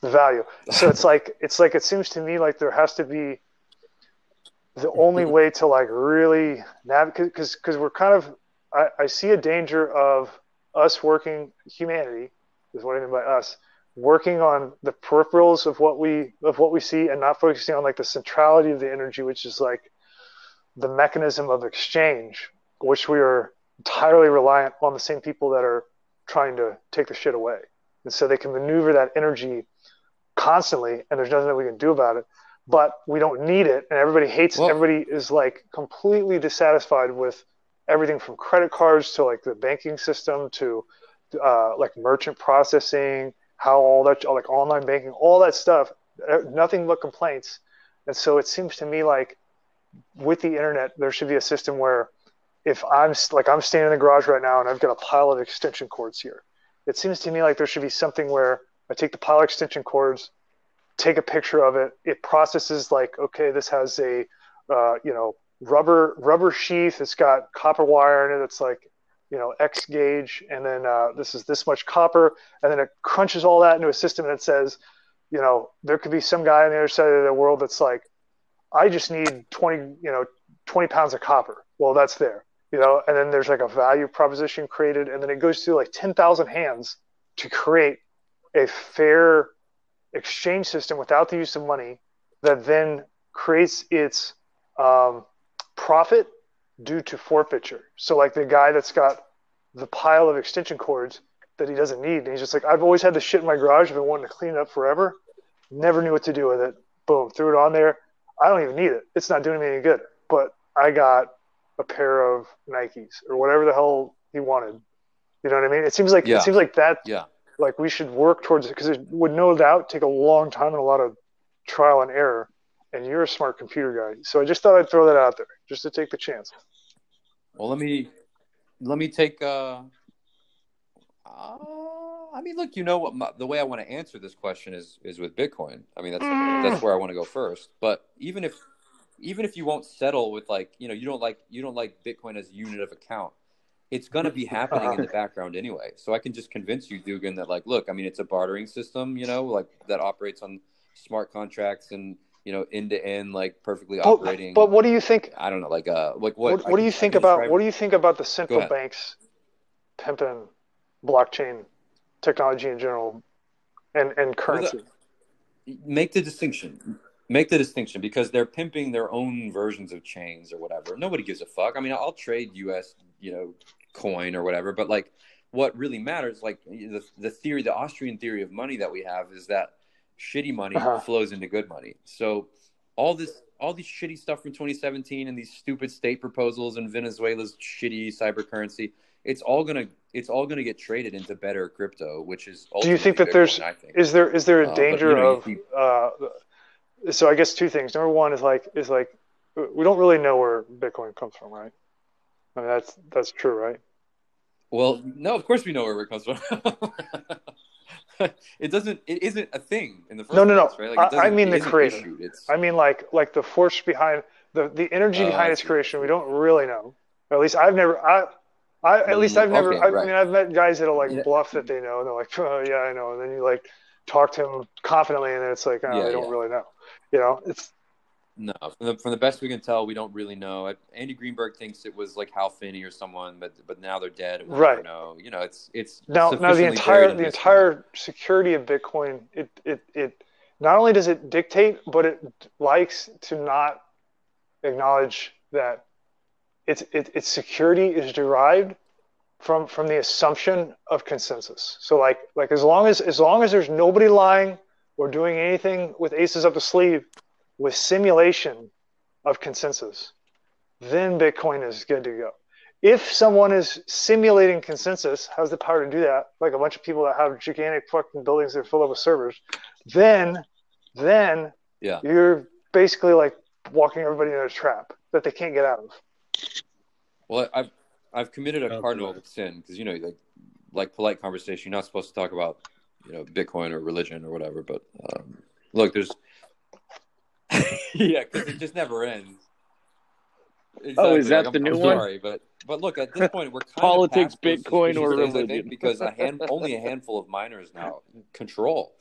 the value. So it's <laughs> like, it's like, it seems to me like there has to be, the only way to like really navigate because because we're kind of I, I see a danger of us working humanity is what I mean by us working on the peripherals of what we of what we see and not focusing on like the centrality of the energy which is like the mechanism of exchange which we are entirely reliant on the same people that are trying to take the shit away. And so they can maneuver that energy constantly and there's nothing that we can do about it but we don't need it and everybody hates Well- it everybody is like completely dissatisfied with everything from credit cards to like the banking system to uh, like merchant processing how all that like online banking all that stuff. Nothing but complaints. And so it seems to me like with the internet there should be a system where if i'm like i'm standing in the garage right now and i've got a pile of extension cords here it seems to me like there should be something where i take the pile of extension cords take a picture of it. It processes like, okay, this has a, uh, you know, rubber rubber sheath. It's got copper wire in it. It's like, you know, X gauge, and then uh, this is this much copper, and then it crunches all that into a system, it says, you know, there could be some guy on the other side of the world that's like, I just need twenty, you know, twenty pounds of copper. Well, that's there, you know, and then there's like a value proposition created, and then it goes through like ten thousand hands to create a fair exchange system without the use of money that then creates its um, profit due to forfeiture. So, like the guy that's got the pile of extension cords that he doesn't need, and he's just like, I've always had this shit in my garage. I've been wanting to clean it up forever. Never knew what to do with it. Boom, threw it on there. I don't even need it. It's not doing me any good. But I got a pair of Nikes or whatever the hell he wanted. You know what I mean? It seems like Yeah. it seems like that Yeah. Like we should work towards it because it would no doubt take a long time and a lot of trial and error and you're a smart computer guy so i just thought i'd throw that out there just to take the chance Well, let me let me take. Uh, uh, I mean, look, you know what? My, the way I want to answer this question is is with Bitcoin. I mean, that's that's where I want to go first. But even if even if you won't settle with like you know you don't like you don't like Bitcoin as a unit of account, it's going to be <laughs> happening in the background anyway. So I can just convince you, Dugan, that like, look, I mean, it's a bartering system, you know, like that operates on smart contracts and you know end to end, like perfectly operating. but what do you think I don't know, like uh, like what, what? what, do you think about what do you think about the central banks pimping blockchain technology in general and and currency make the distinction make the distinction because they're pimping their own versions of chains or whatever nobody gives a fuck i mean i'll trade us you know coin or whatever but like what really matters like the, the theory the austrian theory of money that we have is that shitty money Uh-huh. flows into good money so all this all these shitty stuff from 2017 and these stupid state proposals and venezuela's shitty cyber currency it's all gonna it's all gonna get traded into better crypto which is do you think that there's Bitcoin, I think. is there is there a Uh, but, danger you know, of uh, so i guess two things number one is like is like we don't really know where bitcoin comes from right i mean that's that's true right Well, no, of course we know where it comes from. <laughs> it doesn't. It isn't a thing in the first No, no, no. place, right? I- I mean the creator. I mean, like like the force behind the the energy Oh, behind its creation. We don't really know. Or at least I've never. I, I at least Mm, I've never. okay, I, right. mean, I've met guys that'll like Yeah. bluff that they know, and they're like, <laughs> oh, "Yeah, I know," and then you like talk to them confidently, and then it's like, oh, Yeah, they don't yeah. really know. You know, it's no. From the, from the best we can tell, we don't really know. Andy Greenberg thinks it was like Hal Finney or someone, but but now they're dead. Right. know. You know, it's it's now now the entire the entire security of Bitcoin. It it it not only does it dictate, but it likes to not acknowledge that its it, its security is derived from from the assumption of consensus. So like like as long as as long as there's nobody lying or doing anything with aces up the sleeve with simulation of consensus, then Bitcoin is good to go. If someone is simulating consensus, has the power to do that, like a bunch of people that have gigantic fucking buildings that are full of servers, then then Yeah. you're basically like walking everybody in a trap that they can't get out of. Well, I've I've committed a cardinal sin because you know, like like polite conversation, you're not supposed to talk about you know Bitcoin or religion or whatever. But um, look, there's <laughs> yeah, because it just never ends. Exactly. Oh, is that I'm, the new I'm one? Sorry, but but look, at this point, we're politics, Bitcoin, or religion, think, because a hand, <laughs> only a handful of miners now control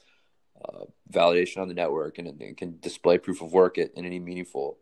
uh, validation on the network and, and, can display proof of work in any meaningful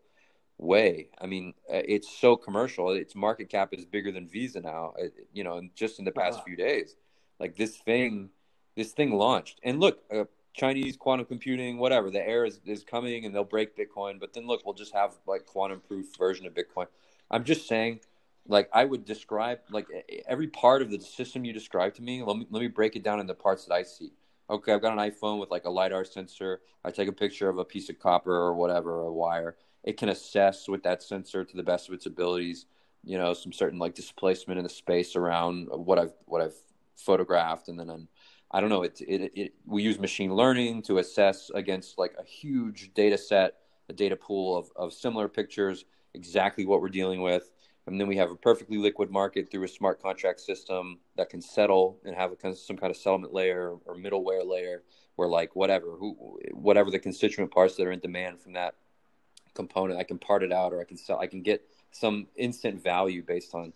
way. I mean, uh, it's so commercial. Its market cap is bigger than Visa now. Uh, you know, just in the past uh-huh. few days, like this thing, this thing launched. And look, uh, Chinese quantum computing, whatever. The air is, is coming and they'll break Bitcoin. But then look, we'll just have like quantum proof version of Bitcoin. I'm just saying, like I would describe like every part of the system you described to me. Let me let me break it down into parts that I see. Okay, I've got an iPhone with like a lidar sensor. I take a picture of a piece of copper or whatever, a wire. It can assess with that sensor to the best of its abilities. You know, some certain like displacement in the space around what I've what I've photographed, and then I'm, I don't know. It, it, it, we use machine learning to assess against like a huge data set, a data pool of, of similar pictures, exactly what we're dealing with. And then we have a perfectly liquid market through a smart contract system that can settle and have a, some kind of settlement layer or middleware layer where like whatever, who, whatever the constituent parts that are in demand from that component, I can part it out or I can sell, I can get some instant value based on,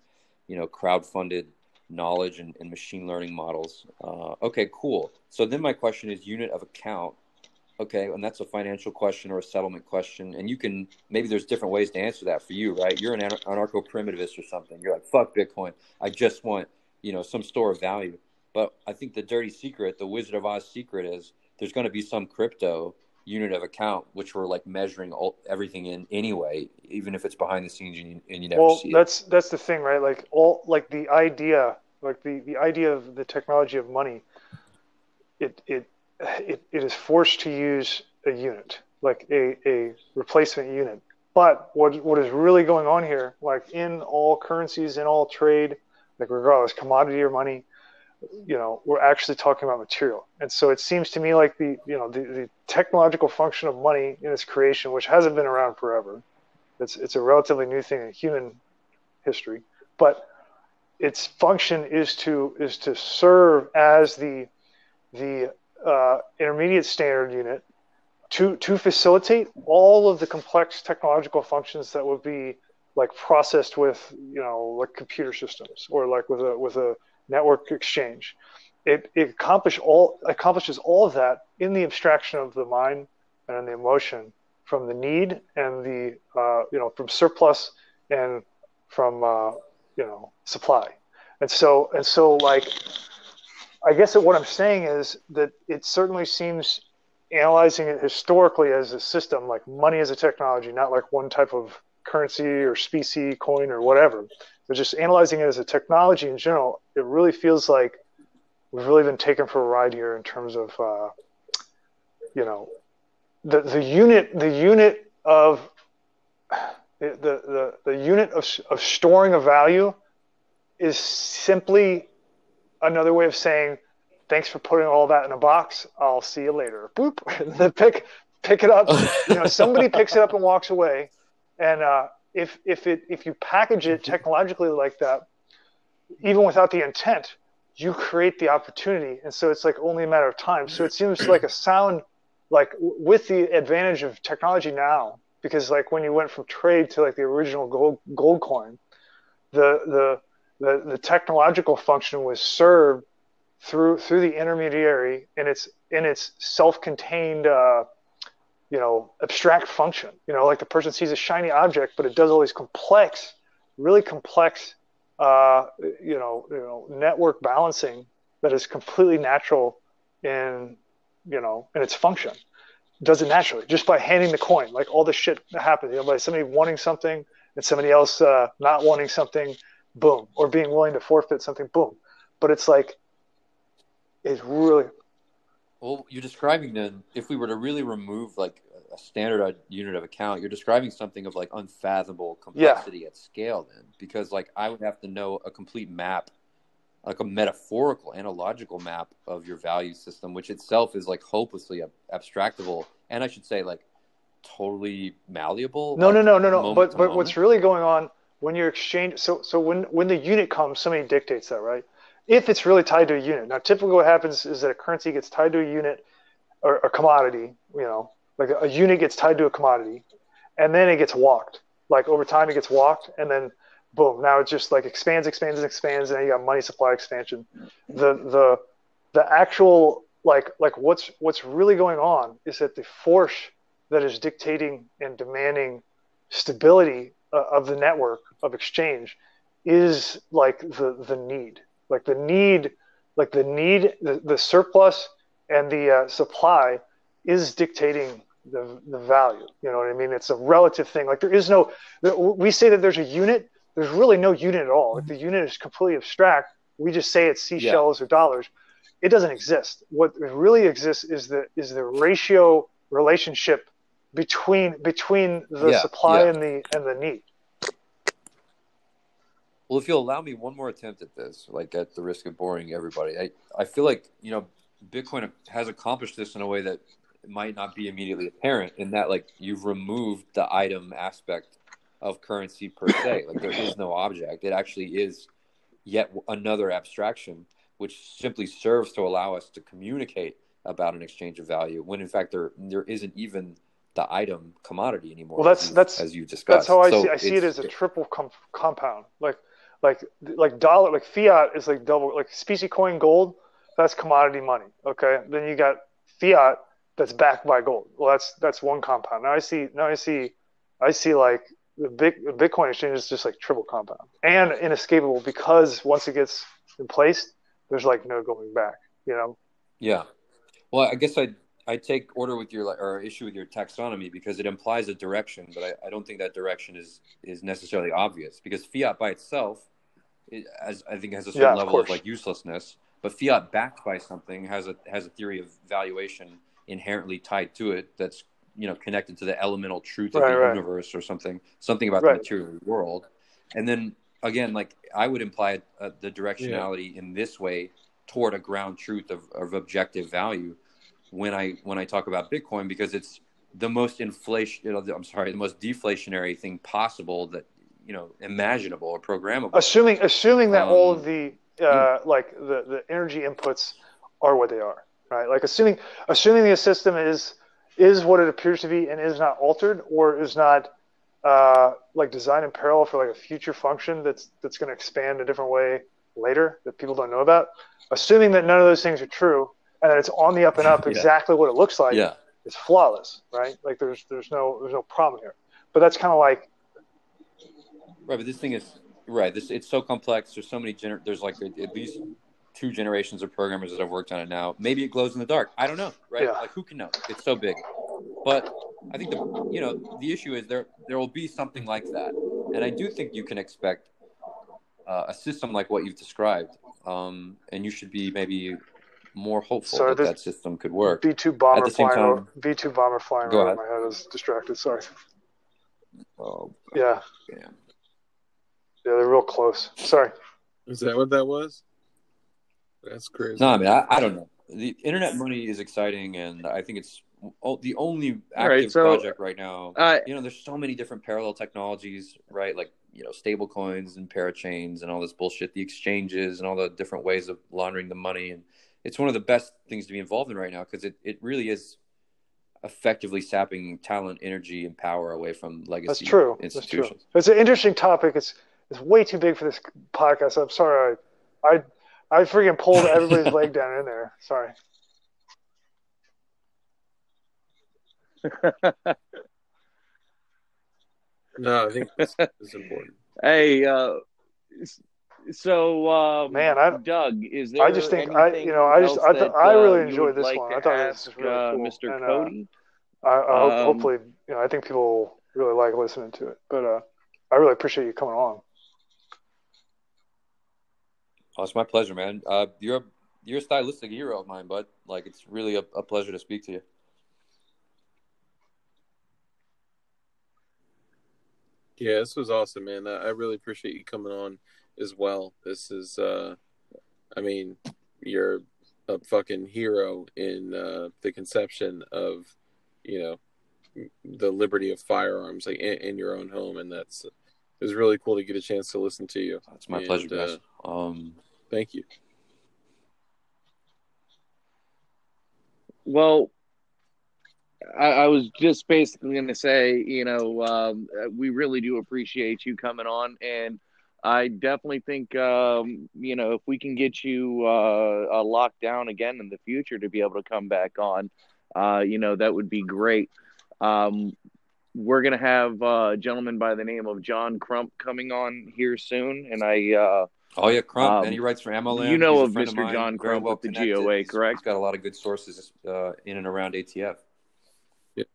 you know, crowd funded knowledge and, and machine learning models. Uh, okay, cool. So then my question is unit of account. Okay, and that's a financial question or a settlement question, and you can maybe there's different ways to answer that for you, right? You're an anarcho primitivist or something. You're like, fuck Bitcoin. I just want you know some store of value. But I think the dirty secret, the Wizard of Oz secret, is there's going to be some crypto unit of account which we're like measuring all, everything in anyway even if it's behind the scenes and you, and you never well, see it. that's that's the thing right like all like the idea like the, the idea of the technology of money it it it, it is forced to use a unit like a, a replacement unit. But what what is really going on here like in all currencies in all trade like regardless commodity or money you know we're actually talking about material. And so it seems to me like the you know the, the technological function of money in its creation which hasn't been around forever it's it's a relatively new thing in human history but its function is to is to serve as the the uh, intermediate standard unit to to facilitate all of the complex technological functions that would be like processed with you know like computer systems or like with a with a network exchange. It, it accomplish all, accomplishes all of that in the abstraction of the mind and the emotion from the need and the, uh, you know, from surplus and from, uh, you know, supply. And so, and so like, I guess that what I'm saying is that it certainly seems analyzing it historically as a system, like money as a technology, not like one type of currency or specie coin or whatever, but just analyzing it as a technology in general, it really feels like we've really been taken for a ride here in terms of, uh, you know, the the unit the unit of the the, the unit of, of storing a value is simply another way of saying thanks for putting all that in a box. I'll see you later. Boop. <laughs> Then pick pick it up. you know, somebody picks it up and walks away, and uh, if if it if you package it technologically like that, even without the intent, you create the opportunity, and so it's like only a matter of time. So it seems like a sound, like with the advantage of technology now, because like when you went from trade to like the original gold gold coin, the the the, the technological function was served through through the intermediary in its in its self-contained uh, you know, abstract function. You know, like the person sees a shiny object, but it does all these complex, really complex, uh, you know, you know, network balancing that is completely natural in, you know, in its function. Does it naturally just by handing the coin. Like all the shit that happens, you know, by somebody wanting something and somebody else uh, not wanting something, boom, or being willing to forfeit something, boom. But it's like, it's really well, you're describing then if we were to really remove like a standard unit of account, you're describing something of like unfathomable complexity yeah. at scale then because like I would have to know a complete map like a metaphorical analogical map of your value system which itself is like hopelessly abstractable and I should say like totally malleable. No, like, no, no, no, no. moment But but what's really going on when you're exchange so so when when the unit comes, somebody dictates that, right? If it's really tied to a unit. Now, typically what happens is that a currency gets tied to a unit or a commodity, you know, like a, a unit gets tied to a commodity, and then it gets walked. Like over time, it gets walked, and then boom, now it just like expands, expands, and expands, and you got money supply expansion. The the the actual like like what's what's really going on is that the force that is dictating and demanding stability uh, of the network of exchange is like the the need. Like the need like the need the, the surplus and the uh, supply is dictating the, the value. You know what i mean? It's a relative thing. Like there is no we say that there's a unit there's really no unit at all. Like the unit is completely abstract we just say it's seashells or dollars. It doesn't exist. What really exists is the is the ratio relationship between between the Yeah, supply yeah. and the and the need. Well, if you'll allow me one more attempt at this, like at the risk of boring everybody, I, I feel like, you know, Bitcoin has accomplished this in a way that might not be immediately apparent in that, like, you've removed the item aspect of currency per se. Like, there is no object. It actually is yet another abstraction, which simply serves to allow us to communicate about an exchange of value when, in fact, there there isn't even the item commodity anymore. Well, that's- as that's- as you discussed. that's how I So see I see it as a triple com- compound like like like dollar like fiat is like double like specie coin gold that's commodity money okay then you got fiat that's backed by gold well that's that's one compound now I see now I see I see like the big the Bitcoin exchange is just like triple compound and inescapable because once it gets in place there's like no going back you know Yeah. Well, I guess I I take order with your or issue with your taxonomy because it implies a direction, but I, I don't think that direction is is necessarily obvious because fiat by itself, it, as I think has a certain Yeah, level of course. like uselessness, but fiat backed by something has a has a theory of valuation inherently tied to it that's you know connected to the elemental truth of the right. universe or something something about Right. the material world, and then again like I would imply uh, the directionality in this way toward a ground truth of, of objective value when I when I talk about Bitcoin because it's the most inflation. You know, I'm sorry, the most deflationary thing possible that you know imaginable or programmable. assuming assuming that all of Um, the uh, like the, the energy inputs are what they are right like assuming assuming the system is is what it appears to be and is not altered or is not uh, like designed in parallel for like a future function that's that's going to expand a different way later that people don't know about assuming that none of those things are true and that it's on the up and up <laughs> Yeah. exactly what it looks like yeah, it's flawless right like there's there's no there's no problem here but that's kind of like right. But this thing is right. This it's so complex. There's so many. Gener- there's like at least two generations of programmers that have worked on it now. Maybe it glows in the dark. I don't know. Right? Yeah. Like who can know? It's so big. But I think the you know the issue is there there will be something like that, and I do think you can expect uh, a system like what you've described, um, and you should be maybe more hopeful Sorry, that that system could work. B two bomber At the same flying. time- over, B two bomber flying Go over ahead. my head. is distracted. Sorry. Oh, Yeah, damn. yeah, they're real close. Sorry. Is that what that was? That's crazy. No, I mean, I, I don't know. The internet money is exciting, and I think it's o- the only active All right, so- project right now. Uh, you know, there's so many different parallel technologies, right? Like, you know, stable coins and parachains and all this bullshit, the exchanges and all the different ways of laundering the money. And it's one of the best things to be involved in right now because it, it really is effectively sapping talent, energy, and power away from legacy That's true. That's true. It's an interesting topic. It's it's way too big for this podcast. I'm sorry. I I, I freaking pulled everybody's <laughs> leg down in there. Sorry. <laughs> No, I think this is important. hey, uh, so um, Man, I- Doug, is there? I just think I you know I just I, th- that, I really uh, enjoyed this like one. I thought ask, this was really uh, cool. Mr. And, uh, Cody. I, I hope, Um, hopefully you know I think people really like listening to it. But uh, I really appreciate you coming on. Oh, it's my pleasure, man. Uh, you're a, you're a stylistic hero of mine, bud. Like, it's really a, a pleasure to speak to you. Yeah, this was awesome, man. I really appreciate you coming on as well. This is, uh, I mean, you're a fucking hero in uh, the conception of, you know, the liberty of firearms like in, in your own home, and that's it was really cool to get a chance to listen to you. It's my And, pleasure, guys. uh, Um, thank you. Well, I, I was just basically going to say, you know, um, we really do appreciate you coming on, and I definitely think, um, you know, if we can get you uh, locked down again in the future to be able to come back on, uh, you know, that would be great. Um, we're going to have uh, a gentleman by the name of John Crump coming on here soon, and I. Uh, oh yeah, Crump, Um, and he writes for AmmoLand. you know He's of Mr. mine, John very Crump with the. GOA, He's- correct? He's got a lot of good sources uh, in and around ATF. Yep.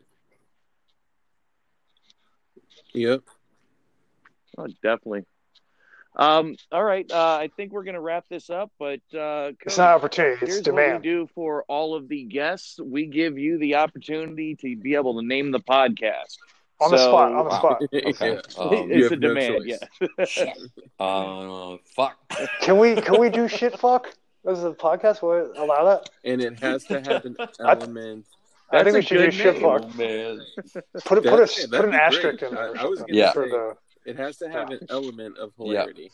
Yep. Oh, definitely. Um, all right. Uh, I think we're going to wrap this up, but uh, It's Cody, not opportunity, it's here's demand. what we do for all of the guests. We give you the opportunity to be able to name the podcast. On the spot, on the spot. Okay. Yeah. Um, it's a no demand, choice. yeah. <laughs> uh, fuck. Can we can we do shit fuck? As a podcast, will it allow that? And it has to have an <laughs> element. I think we should do shit fuck. Man. Put a, put a, yeah, put an be asterisk great. in there. I- I was something gonna for say- the It has to have Yeah. an element of Yeah. hilarity.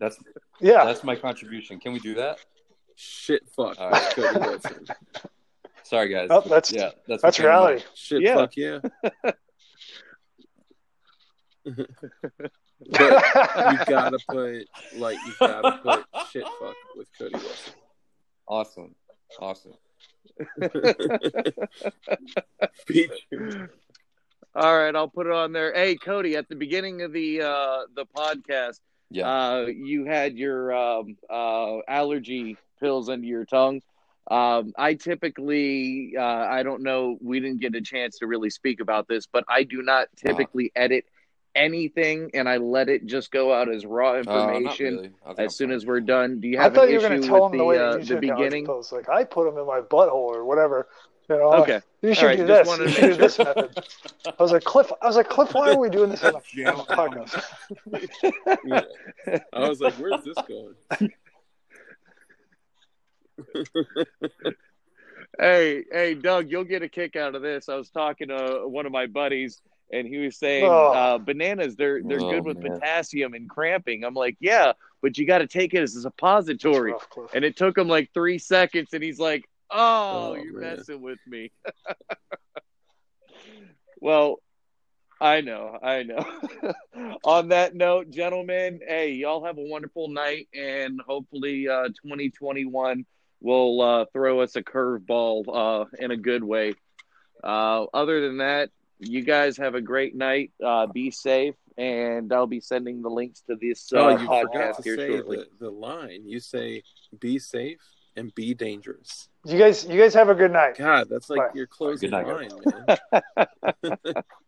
That's yeah. that's my contribution. Can we do that? Shit, fuck, All right. <laughs> Cody Wilson. Sorry, guys. Oh, that's yeah, that's that's what came reality. Shit, Yeah. fuck yeah. <laughs> but you <laughs> gotta put like you gotta put shit fuck with Cody Wilson. Awesome, awesome. <laughs> All right, I'll put it on there. Hey, Cody, at the beginning of the uh, the podcast, Yeah. uh, you had your um, uh, allergy pills under your tongue. Um, I typically, uh, I don't know, we didn't get a chance to really speak about this, but I do not typically edit anything, and I let it just go out as raw Uh, information really. I I'm as soon fine. as we're done. Do you have I have thought an you were issue going to tell with him the the way uh, that you the took allergy beginning? pills. Like I put them in my butthole or whatever. You know, Okay, <laughs> you should right, do this. wanted You should do this method. I was like, Cliff. I was like, Cliff. Why are we doing this on a, on a podcast? <laughs> Yeah. I was like, where's this going? <laughs> Hey, hey, Doug, you'll get a kick out of this. I was talking to one of my buddies, and he was saying Oh. uh, bananas they're they're Oh, good with man. potassium and cramping. I'm like, yeah, but you got to take it as a suppository. Rough, And it took him like three seconds, and he's like, "Oh, Oh, you're man. messing with me." <laughs> well, I know, I know. <laughs> On that note, gentlemen, hey, y'all have a wonderful night, and hopefully, uh, 2021 will uh, throw us a curveball uh, in a good way. Uh, other than that, you guys have a great night. Uh, be safe, and I'll be sending the links to this uh, oh, you forgot podcast to here say shortly. the, the line. You say be safe and be dangerous. You guys, you guys have a good night. God, that's like Bye. your closing line, man. <laughs> <laughs>